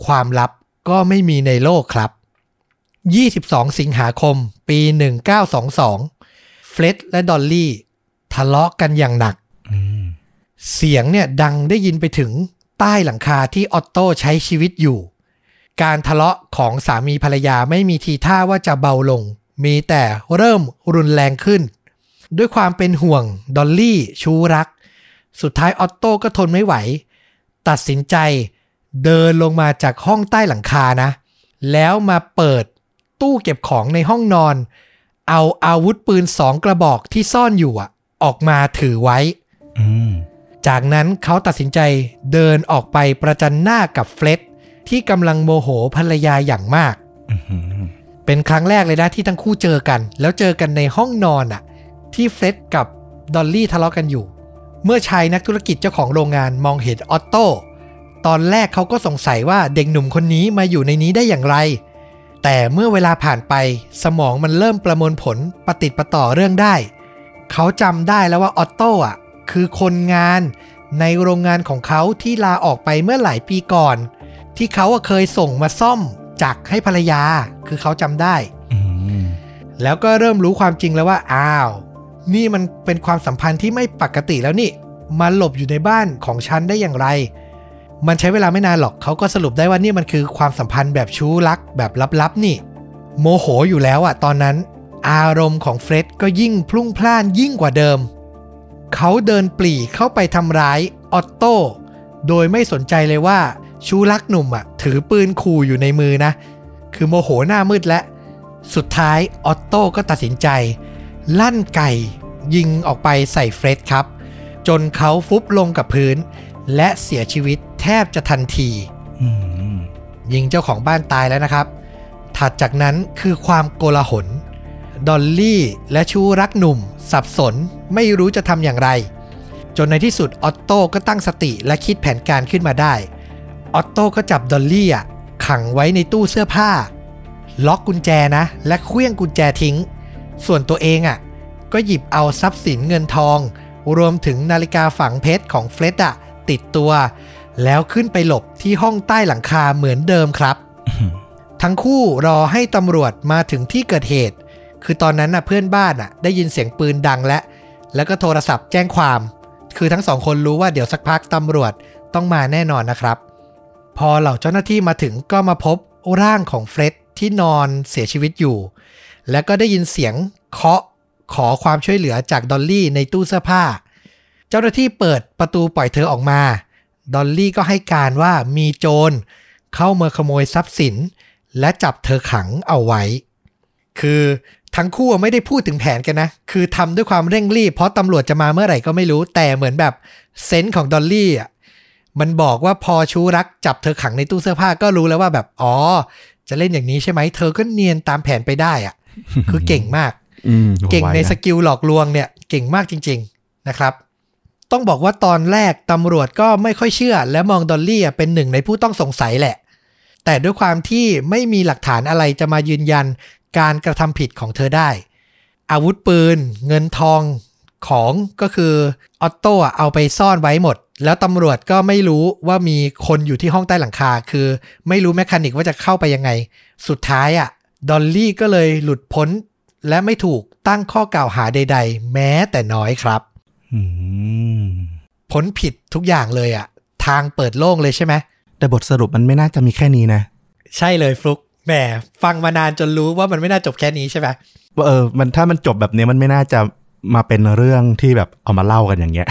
ความลับก็ไม่มีในโลกครับ 22 สิงหาคม ปี 1922 เฟร็ดและดอลลี่ ทะเลาะกันอย่างหนักอืมเสียงเนี่ยดังได้ยินไปถึงใต้หลังคาที่ออตโต้ใช้ชีวิตอยู่ การทะเลาะของสามีภรรยาไม่มีทีท่าว่าจะเบาลง มีแต่เริ่มรุนแรงขึ้น ด้วยความเป็นห่วงดอลลี่ชูรัก สุดท้ายออตโต้ก็ทนไม่ไหว ตัดสินใจเดินลงมาจากห้องใต้หลังคานะ แล้วมาเปิด ตู้เก็บของในห้องนอน เอาอาวุธปืนสองกระบอกที่ซ่อนอยู่อะออกมาถือไว้อืมจากนั้นเขาตัดสินใจเดินออกไปประจันหน้ากับเฟร็ดที่กำลังโมโหภรรยาอย่างมากอื้อหือเป็นครั้งแรกเลยนะที่ทั้งคู่เจอกัน แล้วเจอกันในห้องนอนอะที่เฟร็ดกับดอลลี่ทะเลาะกันอยู่ เมื่อชายนักธุรกิจเจ้าของโรงงานมองเห็นออตโต้ตอนแรกเขาก็สงสัยว่าเด็กหนุ่มคนนี้มาอยู่ในนี้ได้อย่างไร แต่เมื่อเวลาผ่านไปสมองมันเริ่มประมวลผลปฏิดประต่อเรื่องได้ เขาจำได้แล้วว่าออตโต้อะคือคนงานในโรงงานของเขาที่ลาออกไปเมื่อหลายปีก่อน ที่เขาอะเคยส่งมาซ่อมจักรให้ภรรยา คือเขาจำได้อืมแล้วก็เริ่มรู้ความจริงแล้วว่า อ้าว นี่มันเป็นความสัมพันธ์ที่ไม่ปกติแล้วนี่มาหลบอยู่ในบ้านของฉันได้อย่างไร มันใช้เวลาไม่นานหรอกเขาก็สรุปได้ว่านี่มันคือความสัมพันธ์แบบชู้รักแบบลับๆนี่ โมโหอยู่แล้วอะตอนนั้น อารมณ์ของเฟร็ดก็ยิ่งพลุ่งพล่านยิ่งกว่าเดิม เขาเดินปลีเข้าไปทำร้ายออตโต้โดยไม่สนใจเลยว่าชูรักหนุ่มอะถือปืนขู่อยู่ในมือนะ คือโมโหหน้ามืดและ สุดท้ายออตโต้ก็ตัดสินใจ ลั่นไก่ยิงออกไปใส่เฟร็ดครับ จนเขาฟุบลงกับพื้น และเสียชีวิตแทบจะทันทีอืมยิงเจ้าของบ้านตายแล้วนะครับ ถัดจากนั้นคือความโกลาหล ดอลลี่และชู้รักหนุ่ม สับสนไม่รู้จะทำอย่างไร จนในที่สุดออตโต้ก็ตั้งสติและคิดแผนการขึ้นมาได้ ออตโต้ก็จับดอลลี่อะขังไว้ในตู้เสื้อผ้า ล็อกกุญแจนะ และเขวี้ยงกุญแจทิ้ง ส่วนตัวเองอะก็หยิบเอาทรัพย์สินเงินทอง รวมถึงนาฬิกาฝังเพชรของเฟร็ดอะ ติดตัว แล้วขึ้นไปหลบที่ห้องใต้หลังคาเหมือนเดิมครับ ทั้งคู่รอให้ตำรวจมาถึงที่เกิดเหตุ คือตอนนั้นน่ะเพื่อนบ้านน่ะ ได้ยินเสียงปืนดังและ แล้วก็โทรศัพท์แจ้งความ คือทั้งสองคนรู้ว่าเดี๋ยวสักพักตำรวจต้องมาแน่นอนนะครับ พอเหล่าเจ้าหน้าที่มาถึงก็มาพบร่างของเฟร็ดที่นอนเสียชีวิตอยู่ แล้วก็ได้ยินเสียงเคาะขอความช่วยเหลือจากดอลลี่ในตู้เสื้อผ้า เจ้าหน้าที่เปิดประตูปล่อยเธอออกมา ดอลลี่ก็ให้การว่ามีโจรเข้ามาขโมยทรัพย์สิน และจับเธอขังเอาไว้ คือทั้งคู่ไม่ได้พูดถึงแผนกันนะ คือทำด้วยความเร่งรีบ เพราะตำรวจจะมาเมื่อไหร่ก็ไม่รู้ แต่เหมือนแบบ sense ของดอลลี่อะ มันบอกว่าพอชู้รักจับเธอขังในตู้เสื้อผ้าก็รู้แล้วว่าแบบ อ๋อ จะเล่นอย่างนี้ใช่ไหม เธอก็เนียนตามแผนไปได้อะ คือเก่งมากอืมเก่งในไวะส skill หลอกลวงเนี่ย เก่งมากจริง ๆ นะครับ ต้องบอกว่าตอนแรกตำรวจก็ไม่ค่อยเชื่อ และมองดอลลี่เป็นหนึ่งในผู้ต้องสงสัยแหละ แต่ด้วยความที่ไม่มีหลักฐานอะไรจะมายืนยันการกระทำผิดของเธอได้ อาวุธปืน เงินทองของก็คือออตโต้เอาไปซ่อนไว้หมด แล้วตำรวจก็ไม่รู้ว่ามีคนอยู่ที่ห้องใต้หลังคา คือไม่รู้ mechanic ว่าจะเข้าไปยังไง สุดท้ายอะดอลลี่ก็เลยหลุดพ้น และไม่ถูกตั้งข้อกล่าวหาใด ๆ แม้แต่น้อยครับ พ้นผิดทุกอย่างเลยอะทางเปิดโล่งเลยใช่ไหม แต่บทสรุปมันไม่น่าจะมีแค่นี้นะ ใช่เลยฟลุกแหมฟังมานานจนรู้ว่ามันไม่น่าจบแค่นี้ใช่ไหมว่าเออมันถ้ามันจบแบบนี้มันไม่น่าจะมาเป็นเรื่องที่แบบเอามาเล่ากันอย่างเงี้ย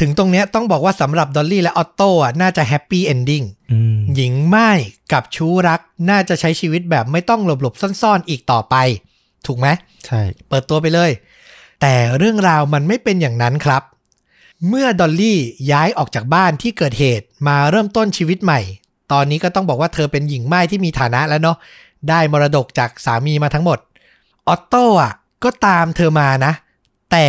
ถึงตรงเนี้ยต้องบอกว่าสำหรับดอลลี่และออตโต้อะน่าจะ happy ending อืมหญิงหม้ายกับชู้รักน่าจะใช้ชีวิตแบบไม่ต้องหลบๆซ่อนๆอีกต่อไป ถูกไหมใช่ เปิดตัวไปเลย แต่เรื่องราวมันไม่เป็นอย่างนั้นครับ เมื่อดอลลี่ย้ายออกจากบ้านที่เกิดเหตุมาเริ่มต้นชีวิตใหม่ ตอนนี้ก็ต้องบอกว่าเธอเป็นหญิงหม้ายที่มีฐานะแล้วเนาะได้มรดกจากสามีมาทั้งหมด ออตโต้อะก็ตามเธอมานะ แต่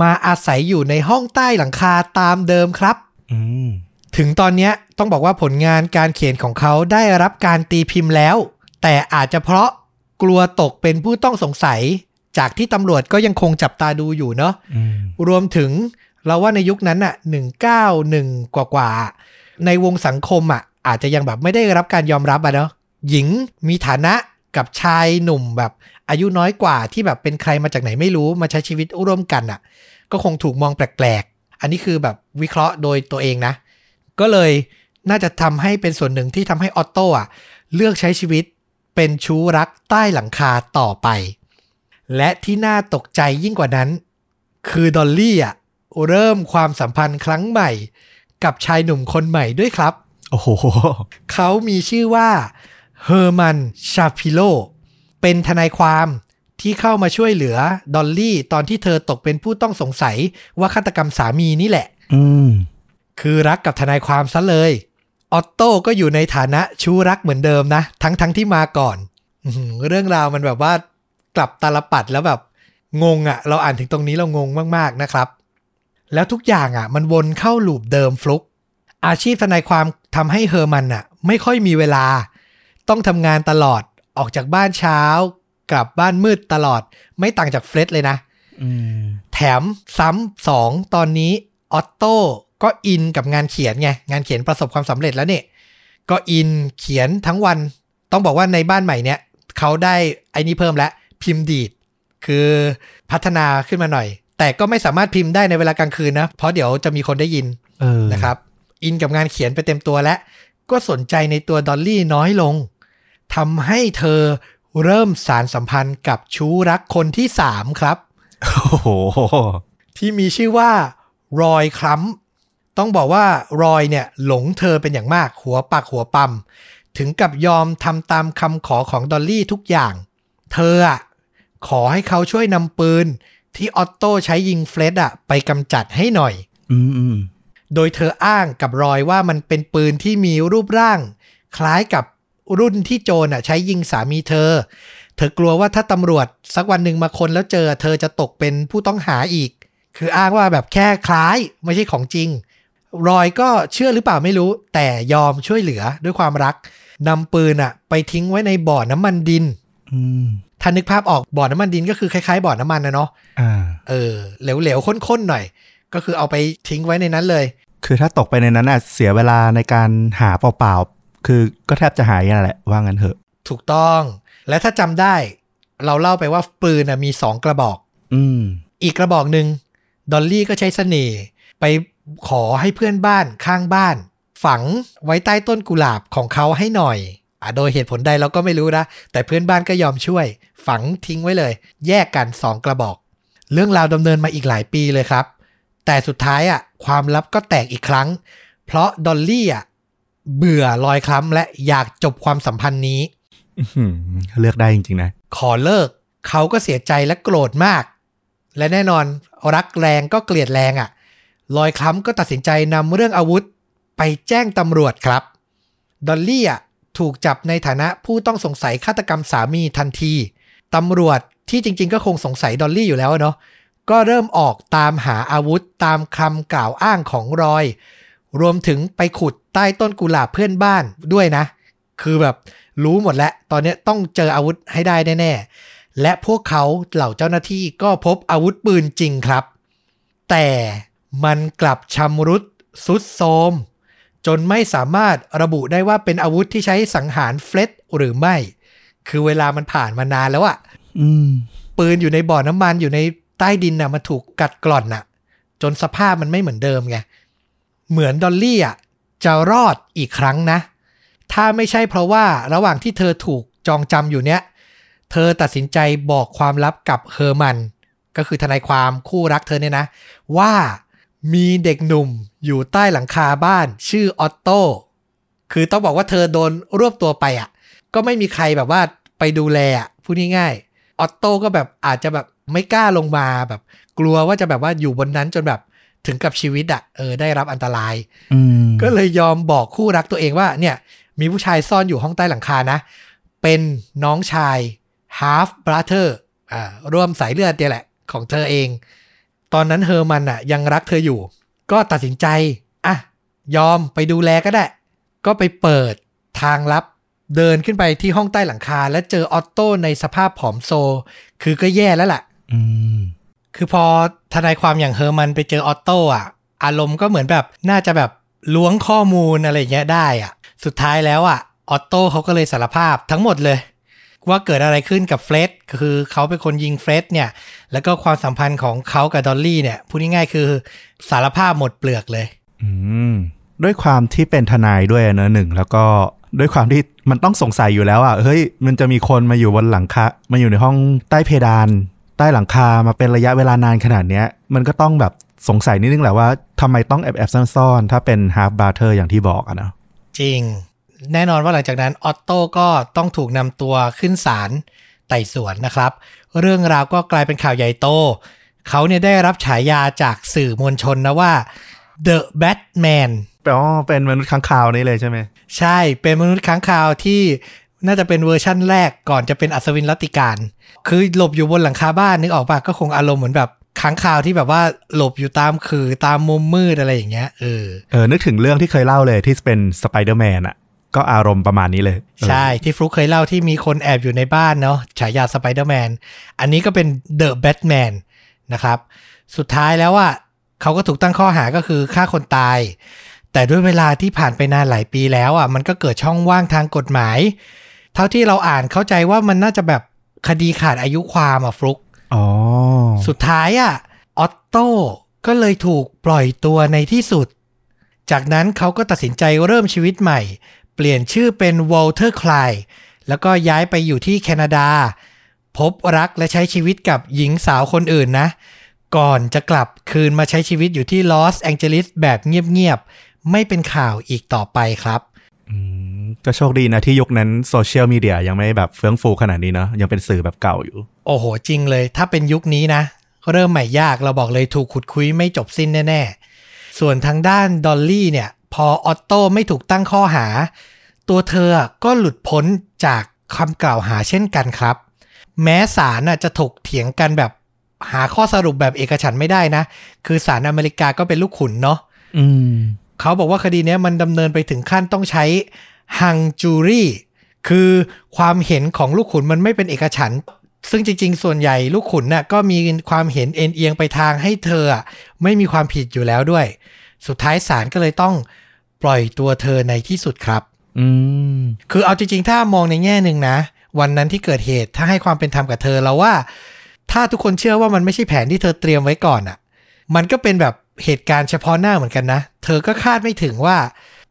มาอาศัยอยู่ในห้องใต้หลังคาตามเดิมครับอืมถึงตอนเนี้ยต้องบอกว่าผลงานการเขียนของเขาได้รับการตีพิมพ์แล้ว แต่อาจจะเพราะกลัวตกเป็นผู้ต้องสงสัย จากที่ตำรวจก็ยังคงจับตาดูอยู่เนาะอืมรวมถึงเราว่าในยุคนั้นอะ191กว่ากว่าๆในวงสังคมอะอาจจะยังแบบไม่ได้รับการยอมรับอะเนาะหญิงมีฐานะกับชายหนุ่มแบบอายุน้อยกว่าที่แบบเป็นใครมาจากไหนไม่รู้มาใช้ชีวิตร่วมกันอะ ก็คงถูกมองแปลกๆ อันนี้คือแบบวิเคราะห์โดยตัวเองนะ ก็เลยน่าจะทำให้เป็นส่วนหนึ่งที่ทำให้ออตโต้อะเลือกใช้ชีวิตเป็นชู้รักใต้หลังคาต่อไป และที่น่าตกใจยิ่งกว่านั้น คือดอลลี่อะเริ่มความสัมพันธ์ครั้งใหม่ กับชายหนุ่มคนใหม่ด้วยครับ โอ้โหเขามีชื่อว่าเฮอร์มันชาพิโลเป็นทนายความที่เข้ามาช่วยเหลือดอลลี่ตอนที่เธอตกเป็นผู้ต้องสงสัยว่าฆาตกรรมสามีนี่แหละ อืม คือรักกับทนายความซะเลย ออตโต้ก็อยู่ในฐานะชู้รักเหมือนเดิมนะ ทั้งทั้งที่มาก่อนอื้อหือเรื่องราวมันแบบว่า กลับตาลปัดแล้วแบบงงอะ่ะ เราอ่านถึงตรงนี้เรางงมากๆนะครับ แล้วทุกอย่างอะ่ะ มันวนเข้าลูปเดิมฟลุก อาชีพทนายความทำให้เฮอร์มันอะ ไม่ค่อยมีเวลา ต้องทำงานตลอดออกจากบ้านเช้ากลับบ้านมืดตลอด ไม่ต่างจากเฟร็ดเลยนะอืมแถมซ้ำสองตอนนี้ออตโต้ก็อินกับงานเขียนไง งานเขียนประสบความสำเร็จแล้วเนี่ยก็อินเขียนทั้งวัน ต้องบอกว่าในบ้านใหม่เนี่ยเขาได้ไอ้นี่เพิ่มแล้ว พิมพ์ดีด คือพัฒนาขึ้นมาหน่อย แต่ก็ไม่สามารถพิมพ์ได้ในเวลากลางคืนนะ เพราะเดี๋ยวจะมีคนได้ยินเออนะครับ อินกับงานเขียนไปเต็มตัวแล้วก็สนใจในตัวดอลลี่น้อยลงทำให้เธอเริ่มสารสัมพันธ์กับชู้รักคนที่สามครับโอ้โหที่มีชื่อว่ารอยคล้ำต้องบอกว่ารอยเนี่ยหลงเธอเป็นอย่างมากหัวปักหัวปั๊มถึงกับยอมทำตามคำขอของดอลลี่ทุกอย่าง เธออะ ขอให้เขาช่วยนำปืน ที่ออตโต้ใช้ยิงเฟรดอะไปกำจัดให้หน่อยอืมอืมโดยเธออ้างกับรอยว่ามันเป็นปืนที่มีรูปร่าง คล้ายกับรุ่นที่โจรอะใช้ยิงสามีเธอ เธอกลัวว่าถ้าตำรวจสักวันหนึ่งมาคนแล้วเจอ เธอจะตกเป็นผู้ต้องหาอีก คืออ้างว่าแบบแค่คล้ายไม่ใช่ของจริง รอยก็เชื่อหรือเปล่าไม่รู้ แต่ยอมช่วยเหลือด้วยความรักนำปืนอะไปทิ้งไว้ในบ่อน้ำมันดินอืม ถ้านึกภาพออกบ่อน้ำมันดินก็คือคล้ายๆบ่อน้ำมันนะเนาะอ่าเออเหลวๆข้นๆหน่อย ก็คือเอาไปทิ้งไว้ในนั้นเลย คือถ้าตกไปในนั้นอะเสียเวลาในการหาเปล่าๆคือก็แทบจะหายนั่นแหละว่างั้นเถอะ ถูกต้อง และถ้าจำได้ เราเล่าไปว่าปืนนะมีสองกระบอก อืม อีกกระบอกหนึ่งดอลลี่ก็ใช้เสน่ห์ไปขอให้เพื่อนบ้านข้างบ้าน ฝังไว้ใต้ต้นกุหลาบของเขาให้หน่อยอะ โดยเหตุผลใดเราก็ไม่รู้นะ แต่เพื่อนบ้านก็ยอมช่วย ฝังทิ้งไว้เลย แยกกันสองกระบอก เรื่องราวดำเนินมาอีกหลายปีเลยครับ แต่สุดท้ายอะความลับก็แตกอีกครั้ง เพราะดอลลี่อะเบื่อรอยคลัมบ์และอยากจบความสัมพันธ์นี้อื้อหือเลือกได้จริงๆนะ ขอเลิก เขาก็เสียใจและโกรธมาก และแน่นอนรักแรงก็เกลียดแรงอะ่ะลอยคล้ำก็ตัดสินใจนำเรื่องอาวุธ ไปแจ้งตำรวจครับ ดอลลี่อะ ถูกจับในฐานะผู้ต้องสงสัยฆาตกรรมสามีทันที ตำรวจที่จริง ๆ ก็คงสงสัยดอลลี่อยู่แล้วเนาะก็เริ่มออกตามหาอาวุธตามคำกล่าวอ้างของรอย รวมถึงไปขุดใต้ต้นกุหลาบเพื่อนบ้านด้วยนะ คือแบบรู้หมดแล้ว ตอนนี้ต้องเจออาวุธให้ได้แน่ๆ และพวกเขาเหล่าเจ้าหน้าที่ก็พบอาวุธปืนจริงครับ แต่มันกลับชำรุดสุดโทม จนไม่สามารถระบุได้ว่าเป็นอาวุธที่ใช้สังหารเฟล็ดหรือไม่ คือเวลามันผ่านมานานแล้วอะอืมปืนอยู่ในบ่อน้ำมันอยู่ในใต้ดินน่ะมันถูกกัดกร่อนน่ะ จนสภาพมันไม่เหมือนเดิมไง เหมือนดอลลี่อะจะรอดอีกครั้งนะ ถ้าไม่ใช่เพราะว่าระหว่างที่เธอถูกจองจำอยู่เนี้ย เธอตัดสินใจบอกความลับกับเฮอร์มัน ก็คือทนายความคู่รักเธอเนี่ยนะ ว่า มีเด็กหนุ่มอยู่ใต้หลังคาบ้านชื่อออตโต้คือต้องบอกว่าเธอโดนรวบตัวไปอะ ก็ไม่มีใครแบบว่าไปดูแลอะพูดง่ายๆออตโต้ก็แบบอาจจะแบบไม่กล้าลงมาแบบ กลัวว่าจะแบบว่าอยู่บนนั้นจนแบบถึงกับชีวิตอะเออได้รับอันตรายอืมก็เลยยอมบอกคู่รักตัวเองว่าเนี่ย มีผู้ชายซ่อนอยู่ห้องใต้หลังคานะ เป็นน้องชาย half brother อ่าร่วมสายเลือดเนี่ยแหละ ของเธอเอง ตอนนั้นเฮอร์มันอะยังรักเธออยู่ ก็ตัดสินใจอะยอมไปดูแลก็ได้ ก็ไปเปิดทางลับเดินขึ้นไปที่ห้องใต้หลังคา และเจอออตโต้ในสภาพผอมโซ คือก็แย่แล้วล่ะอืมคือพอทนายความอย่างเฮอร์มันไปเจอออตโต้อะอารมณ์ก็เหมือนแบบน่าจะแบบล้วงข้อมูลอะไรอย่างเงี้ยได้อะสุดท้ายแล้วอะออตโต้เขาก็เลยสารภาพทั้งหมดเลย ว่าเกิดอะไรขึ้นกับเฟร็ดคือเขาเป็นคนยิงเฟร็ดเนี่ย แล้วก็ความสัมพันธ์ของเขากับดอลลี่เนี่ยพูดง่ายๆคือสารภาพหมดเปลือกเลย อืมด้วยความที่เป็นทนายด้วยเนอะหนึ่งแล้วก็ด้วยความที่มันต้องสงสัยอยู่แล้วอะเฮ้ยมันจะมีคนมาอยู่บนหลังคามาอยู่ในห้องใต้เพดาน ใต้หลังคามาเป็นระยะเวลานานขนาดเนี้ย มันก็ต้องแบบสงสัยนิดนึงแหละว่าทำไมต้องแอบแอบๆซ่อนๆถ้าเป็น half brother อย่างที่บอกอะเนาะจริง แน่นอนว่าหลังจากนั้นออตโต้ก็ต้องถูกนำตัวขึ้นศาลไต่สวนนะครับ เรื่องราวก็กลายเป็นข่าวใหญ่โต เขาเนี่ยได้รับฉายาจากสื่อมวลชนนะว่า The Batman อ๋อเป็นมนุษย์ค้างคาวนี่เลยใช่ไหม ใช่เป็นมนุษย์ค้างคาวที่น่าจะเป็นเวอร์ชั่นแรกก่อนจะเป็นอัศวินรัตติการ คือหลบอยู่บนหลังคาบ้านนึกออกปะก็คงอารมณ์เหมือนแบบค้างคาวที่แบบว่าหลบอยู่ตามคือตามมุมมืดอะไรอย่างเงี้ยเออเออนึกถึงเรื่องที่เคยเล่าเลยที่เป็นสไปเดอร์แมนอะ ก็อารมณ์ประมาณนี้เลยเออใช่ที่ฟลุกเคยเล่าที่มีคนแอบอยู่ในบ้านเนาะฉายาสไปเดอร์แมนอันนี้ก็เป็นเดอะแบทแมนนะครับ สุดท้ายแล้วอะเขาก็ถูกตั้งข้อหาก็คือฆ่าคนตาย แต่ด้วยเวลาที่ผ่านไปนานหลายปีแล้วอะมันก็เกิดช่องว่างทางกฎหมาย เท่าที่เราอ่านเข้าใจว่ามันน่าจะแบบคดีขาดอายุความอะฟลุกอ๋อสุดท้ายอะออตโต้ก็เลยถูกปล่อยตัวในที่สุด จากนั้นเขาก็ตัดสินใจเริ่มชีวิตใหม่ เปลี่ยนชื่อเป็นวอลเตอร์ไคลน์แล้วก็ย้ายไปอยู่ที่แคนาดา พบรักและใช้ชีวิตกับหญิงสาวคนอื่นนะ ก่อนจะกลับคืนมาใช้ชีวิตอยู่ที่ลอสแองเจลิสแบบเงียบๆ ไม่เป็นข่าวอีกต่อไปครับอืมก็โชคดีนะที่ยุคนั้นโซเชียลมีเดียยังไม่แบบเฟื่องฟูขนาดนี้เนอะยังเป็นสื่อแบบเก่าอยู่ โอ้โห จริงเลย ถ้าเป็นยุคนี้นะ เริ่มใหม่ยากเราบอกเลยถูกขุดคุ้ยไม่จบสิ้นแน่ ๆ ส่วนทางด้านดอลลี่เนี่ย พอออตโต้ไม่ถูกตั้งข้อหา ตัวเธอก็หลุดพ้นจากคำกล่าวหาเช่นกันครับ แม้ศาลน่ะจะถกเถียงกันแบบหาข้อสรุปแบบเอกฉันท์ไม่ได้นะ คือศาลอเมริกาก็เป็นลูกขุนเนาะอืมเขาบอกว่าคดีเนี้ยมันดำเนินไปถึงขั้นต้องใช้ฮังจูรี่คือความเห็นของลูกขุนมันไม่เป็นเอกฉันท์ซึ่งจริง ๆ ส่วนใหญ่ลูกขุนน่ะก็มีความเห็นเอ็นเอียงไปทางให้เธออะไม่มีความผิดอยู่แล้วด้วย สุดท้ายศาลก็เลยต้อง ปล่อยตัวเธอในที่สุดครับ อืม คือเอาจริงๆ ถ้ามองในแง่หนึ่งนะ วันนั้นที่เกิดเหตุถ้าให้ความเป็นธรรมกับเธอเราว่า ถ้าทุกคนเชื่อว่ามันไม่ใช่แผนที่เธอเตรียมไว้ก่อนอะ่ะ มันก็เป็นแบบเหตุการณ์เฉพาะหน้าเหมือนกันนะ เธอก็คาดไม่ถึงว่า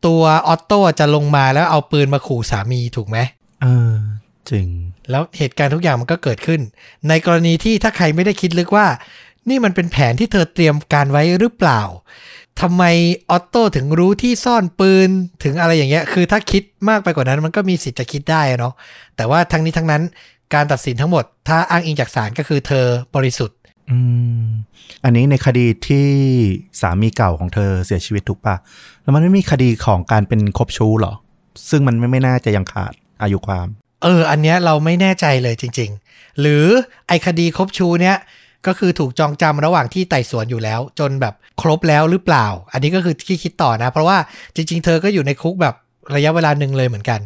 ตัวออตโต้จะลงมาแล้วเอาปืนมาขู่สามีถูกไหมเออจริง แล้วเหตุการณ์ทุกอย่างมันก็เกิดขึ้น ในกรณีที่ถ้าใครไม่ได้คิดลึกว่า นี่มันเป็นแผนที่เธอเตรียมการไว้หรือเปล่า ทำไมออตโต้ถึงรู้ที่ซ่อนปืนถึงอะไรอย่างเงี้ย คือถ้าคิดมากไปกว่านั้นมันก็มีสิทธิ์จะคิดได้อะเนาะ แต่ว่าทั้งนี้ทั้งนั้นการตัดสินทั้งหมด ถ้าอ้างอิงจากศาลก็คือเธอบริสุทธิ์ อืม อันนี้ในคดีที่สามีเก่าของเธอเสียชีวิตถูกปะแล้วมันไม่มีคดีของการเป็นคบชู้เหรอ ซึ่งมันไม่ไม่น่าจะยังขาดอายุความ เออ อันเนี้ยเราไม่แน่ใจเลยจริง ๆ หรือไอคดีคบชูเนี้ย ก็คือถูกจองจำระหว่างที่ไต่สวนอยู่แล้ว จนแบบครบแล้วหรือเปล่า อันนี้ก็คือที่คิดต่อนะ เพราะว่าจริง ๆ เธอก็อยู่ในคุกแบบระยะเวลาหนึ่งเลยเหมือนกัน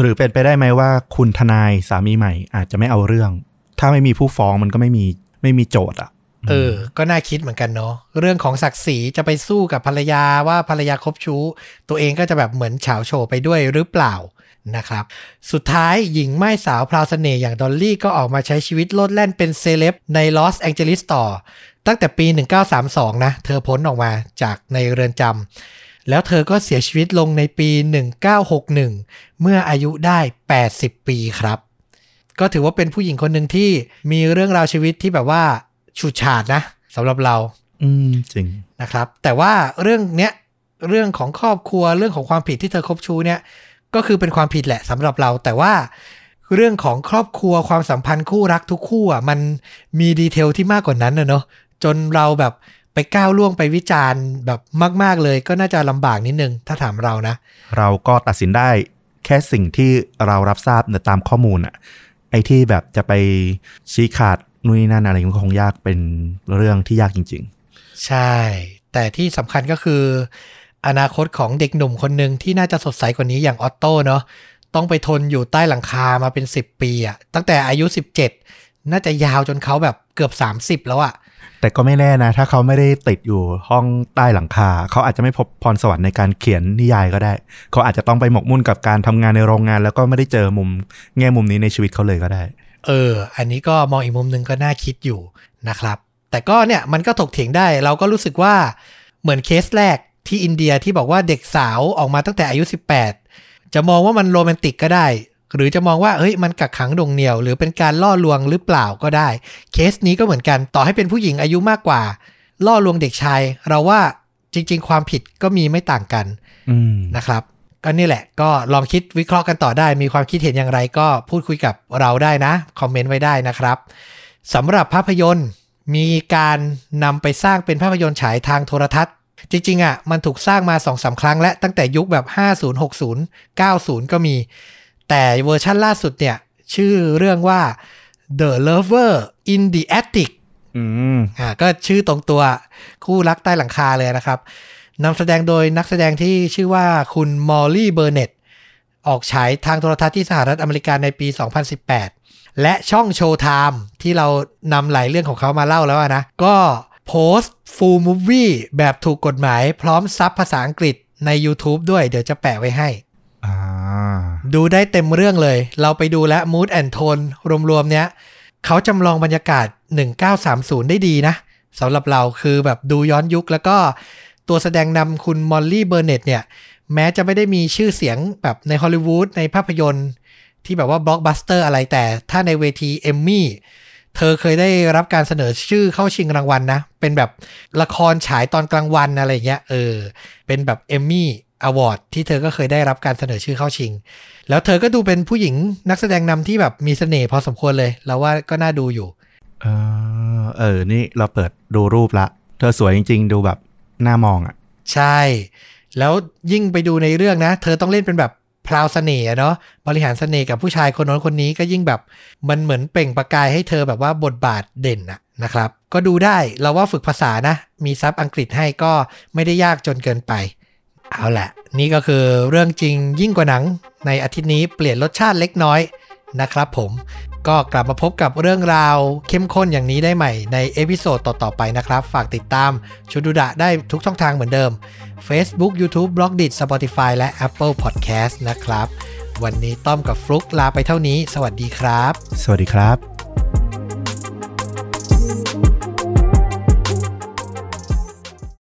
หรือเป็นไปได้ไหมว่าคุณทนายสามีใหม่อาจจะไม่เอาเรื่อง ถ้าไม่มีผู้ฟ้องมันก็ไม่มีไม่มีโจทย์อะเออ ก็น่าคิดเหมือนกันเนาะ เรื่องของศักดิ์ศรีจะไปสู้กับภรรยาว่าภรรยาคบชู้ ตัวเองก็จะแบบเหมือนเฉาโฉไปด้วยหรือเปล่า นะครับ สุดท้ายหญิงหม้ายสาวพราวเสน่ห์อย่างดอลลี่ก็ออกมาใช้ชีวิตโลดแล่นเป็นเซเลบในลอสแองเจลิสต่อ ตั้งแต่ปี 1932 นะ เธอพ้นออกมาจากในเรือนจำแล้วเธอก็เสียชีวิตลงในปี 1961 เมื่ออายุได้ 80 ปีครับ ก็ถือว่าเป็นผู้หญิงคนหนึ่งที่มีเรื่องราวชีวิตที่แบบว่าฉูดฉาดนะสำหรับเรา อืมจริงนะครับ แต่ว่าเรื่องเนี้ยเรื่องของครอบครัวเรื่องของความผิดที่เธอคบชู้เนี่ย ก็คือเป็นความผิดแหละสำหรับเราแต่ว่าเรื่องของครอบครัวความสัมพันธ์คู่รักทุกคู่อะมันมีดีเทลที่มากกว่านั้นนะเนาะจนเราแบบไปก้าวล่วงไปวิจารณ์แบบมาก ๆ เลยก็น่าจะลำบากนิดนึง ถ้าถามเรานะ เราก็ตัดสินได้แค่สิ่งที่เรารับทราบตามข้อมูลอะไอ้ที่แบบจะไปชี้ขาดนู่นนนั่นอะไรมันคงยากเป็นเรื่องที่ยากจริงใช่ แต่ที่สำคัญก็คือ อนาคตของเด็กหนุ่มคนหนึ่งที่น่าจะสดใสกว่านี้อย่างออตโต้เนาะต้องไปทนอยู่ใต้หลังคามาเป็น 10 ปีอะตั้งแต่อายุ 17 น่าจะยาวจนเขาแบบเกือบ 30 แล้วอะๆแต่ก็ไม่แน่นะ ถ้าเขาไม่ได้ติดอยู่ห้องใต้หลังคา เขาอาจจะไม่พบพรสวรรค์ในการเขียนนิยายก็ได้ เขาอาจจะต้องไปหมกมุ่นกับการทำงานในโรงงาน แล้วก็ไม่ได้เจอมุมแง่มุมนี้ในชีวิตเขาเลยก็ได้ เออ อันนี้ก็มองอีกมุมหนึ่งก็น่าคิดอยู่นะครับ แต่ก็เนี่ยมันก็ถกเถียงได้เราก็รู้สึกว่าเหมือนเคสแรก ที่อินเดียที่บอกว่าเด็กสาวออกมาตั้งแต่อายุ 18 จะมองว่ามันโรแมนติกก็ได้ หรือจะมองว่าเฮ้ยมันกักขังหน่วงเหนียว หรือเป็นการล่อลวงหรือเปล่าก็ได้ เคสนี้ก็เหมือนกันต่อให้เป็นผู้หญิงอายุมากกว่า ล่อลวงเด็กชาย เราว่าจริง ๆ ความผิดก็มีไม่ต่างกันอืมนะครับก็นี่แหละก็ลองคิดวิเคราะห์กันต่อได้ มีความคิดเห็นอย่างไรก็พูดคุยกับเราได้นะ คอมเมนต์ไว้ได้นะครับสำหรับภาพยนตร์มีการนำไปสร้างเป็นภาพยนตร์ฉายทางโทรทัศน์ จริงๆอะมันถูกสร้างมา2 3 ครั้งและตั้งแต่ยุคแบบ 50 60 90 ก็มี แต่เวอร์ชั่นล่าสุดเนี่ย ชื่อเรื่องว่า The Lover in the Attic อืมอ่าก็ชื่อตรงตัวคู่รักใต้หลังคาเลยนะครับนำแสดงโดยนักแสดงที่ชื่อว่าคุณมอลลี่เบอร์เน็ตออกฉายทางโทรทัศน์ที่สหรัฐอเมริกาในปี 2018 และช่องโชว์ไทม์ที่เรานำหลายเรื่องของเขามาเล่าแล้วอะนะ ก็ โพสต์ full movie แบบถูกกฎหมายพร้อมซับภาษาอังกฤษใน YouTube ด้วย เดี๋ยวจะแปะไว้ให้อ่าดูได้เต็มเรื่องเลย เราไปดูแล้ว Mood and Tone รวมๆเนี้ยเขาจำลองบรรยากาศ 1930 ได้ดีนะสำหรับเราคือแบบดูย้อนยุคแล้วก็ตัวแสดงนำคุณมอลลี่เบอร์เน็ตเนี่ย แม้จะไม่ได้มีชื่อเสียงแบบในฮอลลีวูดในภาพยนตร์ ที่แบบว่าบล็อกบัสเตอร์อะไรแต่ถ้าในเวทีเอมมี่ เธอเคยได้รับการเสนอชื่อเข้าชิงรางวัลนะ เป็นแบบละครฉายตอนกลางวันอะไรเงี้ย เออ เป็นแบบเอมมี่อวอร์ดที่เธอก็เคยได้รับการเสนอชื่อเข้าชิง แล้วเธอก็ดูเป็นผู้หญิงนักแสดงนำที่แบบมีเสน่ห์พอสมควรเลยเราว่าก็น่าดูอยู่ เออ เออ นี่เราเปิดดูรูปละ เธอสวยจริง ๆ ดูแบบน่ามองอะ ใช่ แล้วยิ่งไปดูในเรื่องนะ เธอต้องเล่นเป็นแบบ พราวเสน่ห์เนาะบริหารเสน่ห์กับผู้ชายคนโน้นคนนี้ก็ยิ่งแบบมันเหมือนเปล่งประกายให้เธอแบบว่าบทบาทเด่นอะนะครับ ก็ดูได้เราว่าฝึกภาษานะ มีซับอังกฤษให้ก็ไม่ได้ยากจนเกินไป เอาแหละนี่ก็คือเรื่องจริงยิ่งกว่าหนังในอาทิตย์นี้เปลี่ยนรสชาติเล็กน้อยนะครับผม ก็กลับมาพบกับเรื่องราวเข้มข้นอย่างนี้ได้ใหม่ในเอพิโซดต่อ ๆ ไปนะครับ ฝากติดตามชุดูดะได้ทุกช่องทางเหมือนเดิม Facebook YouTube b l o g d i t Spotify และ Apple Podcast นะครับ วันนี้ต้อมกับฟลุกลาไปเท่านี้ สวัสดีครับ สวัสดีครับ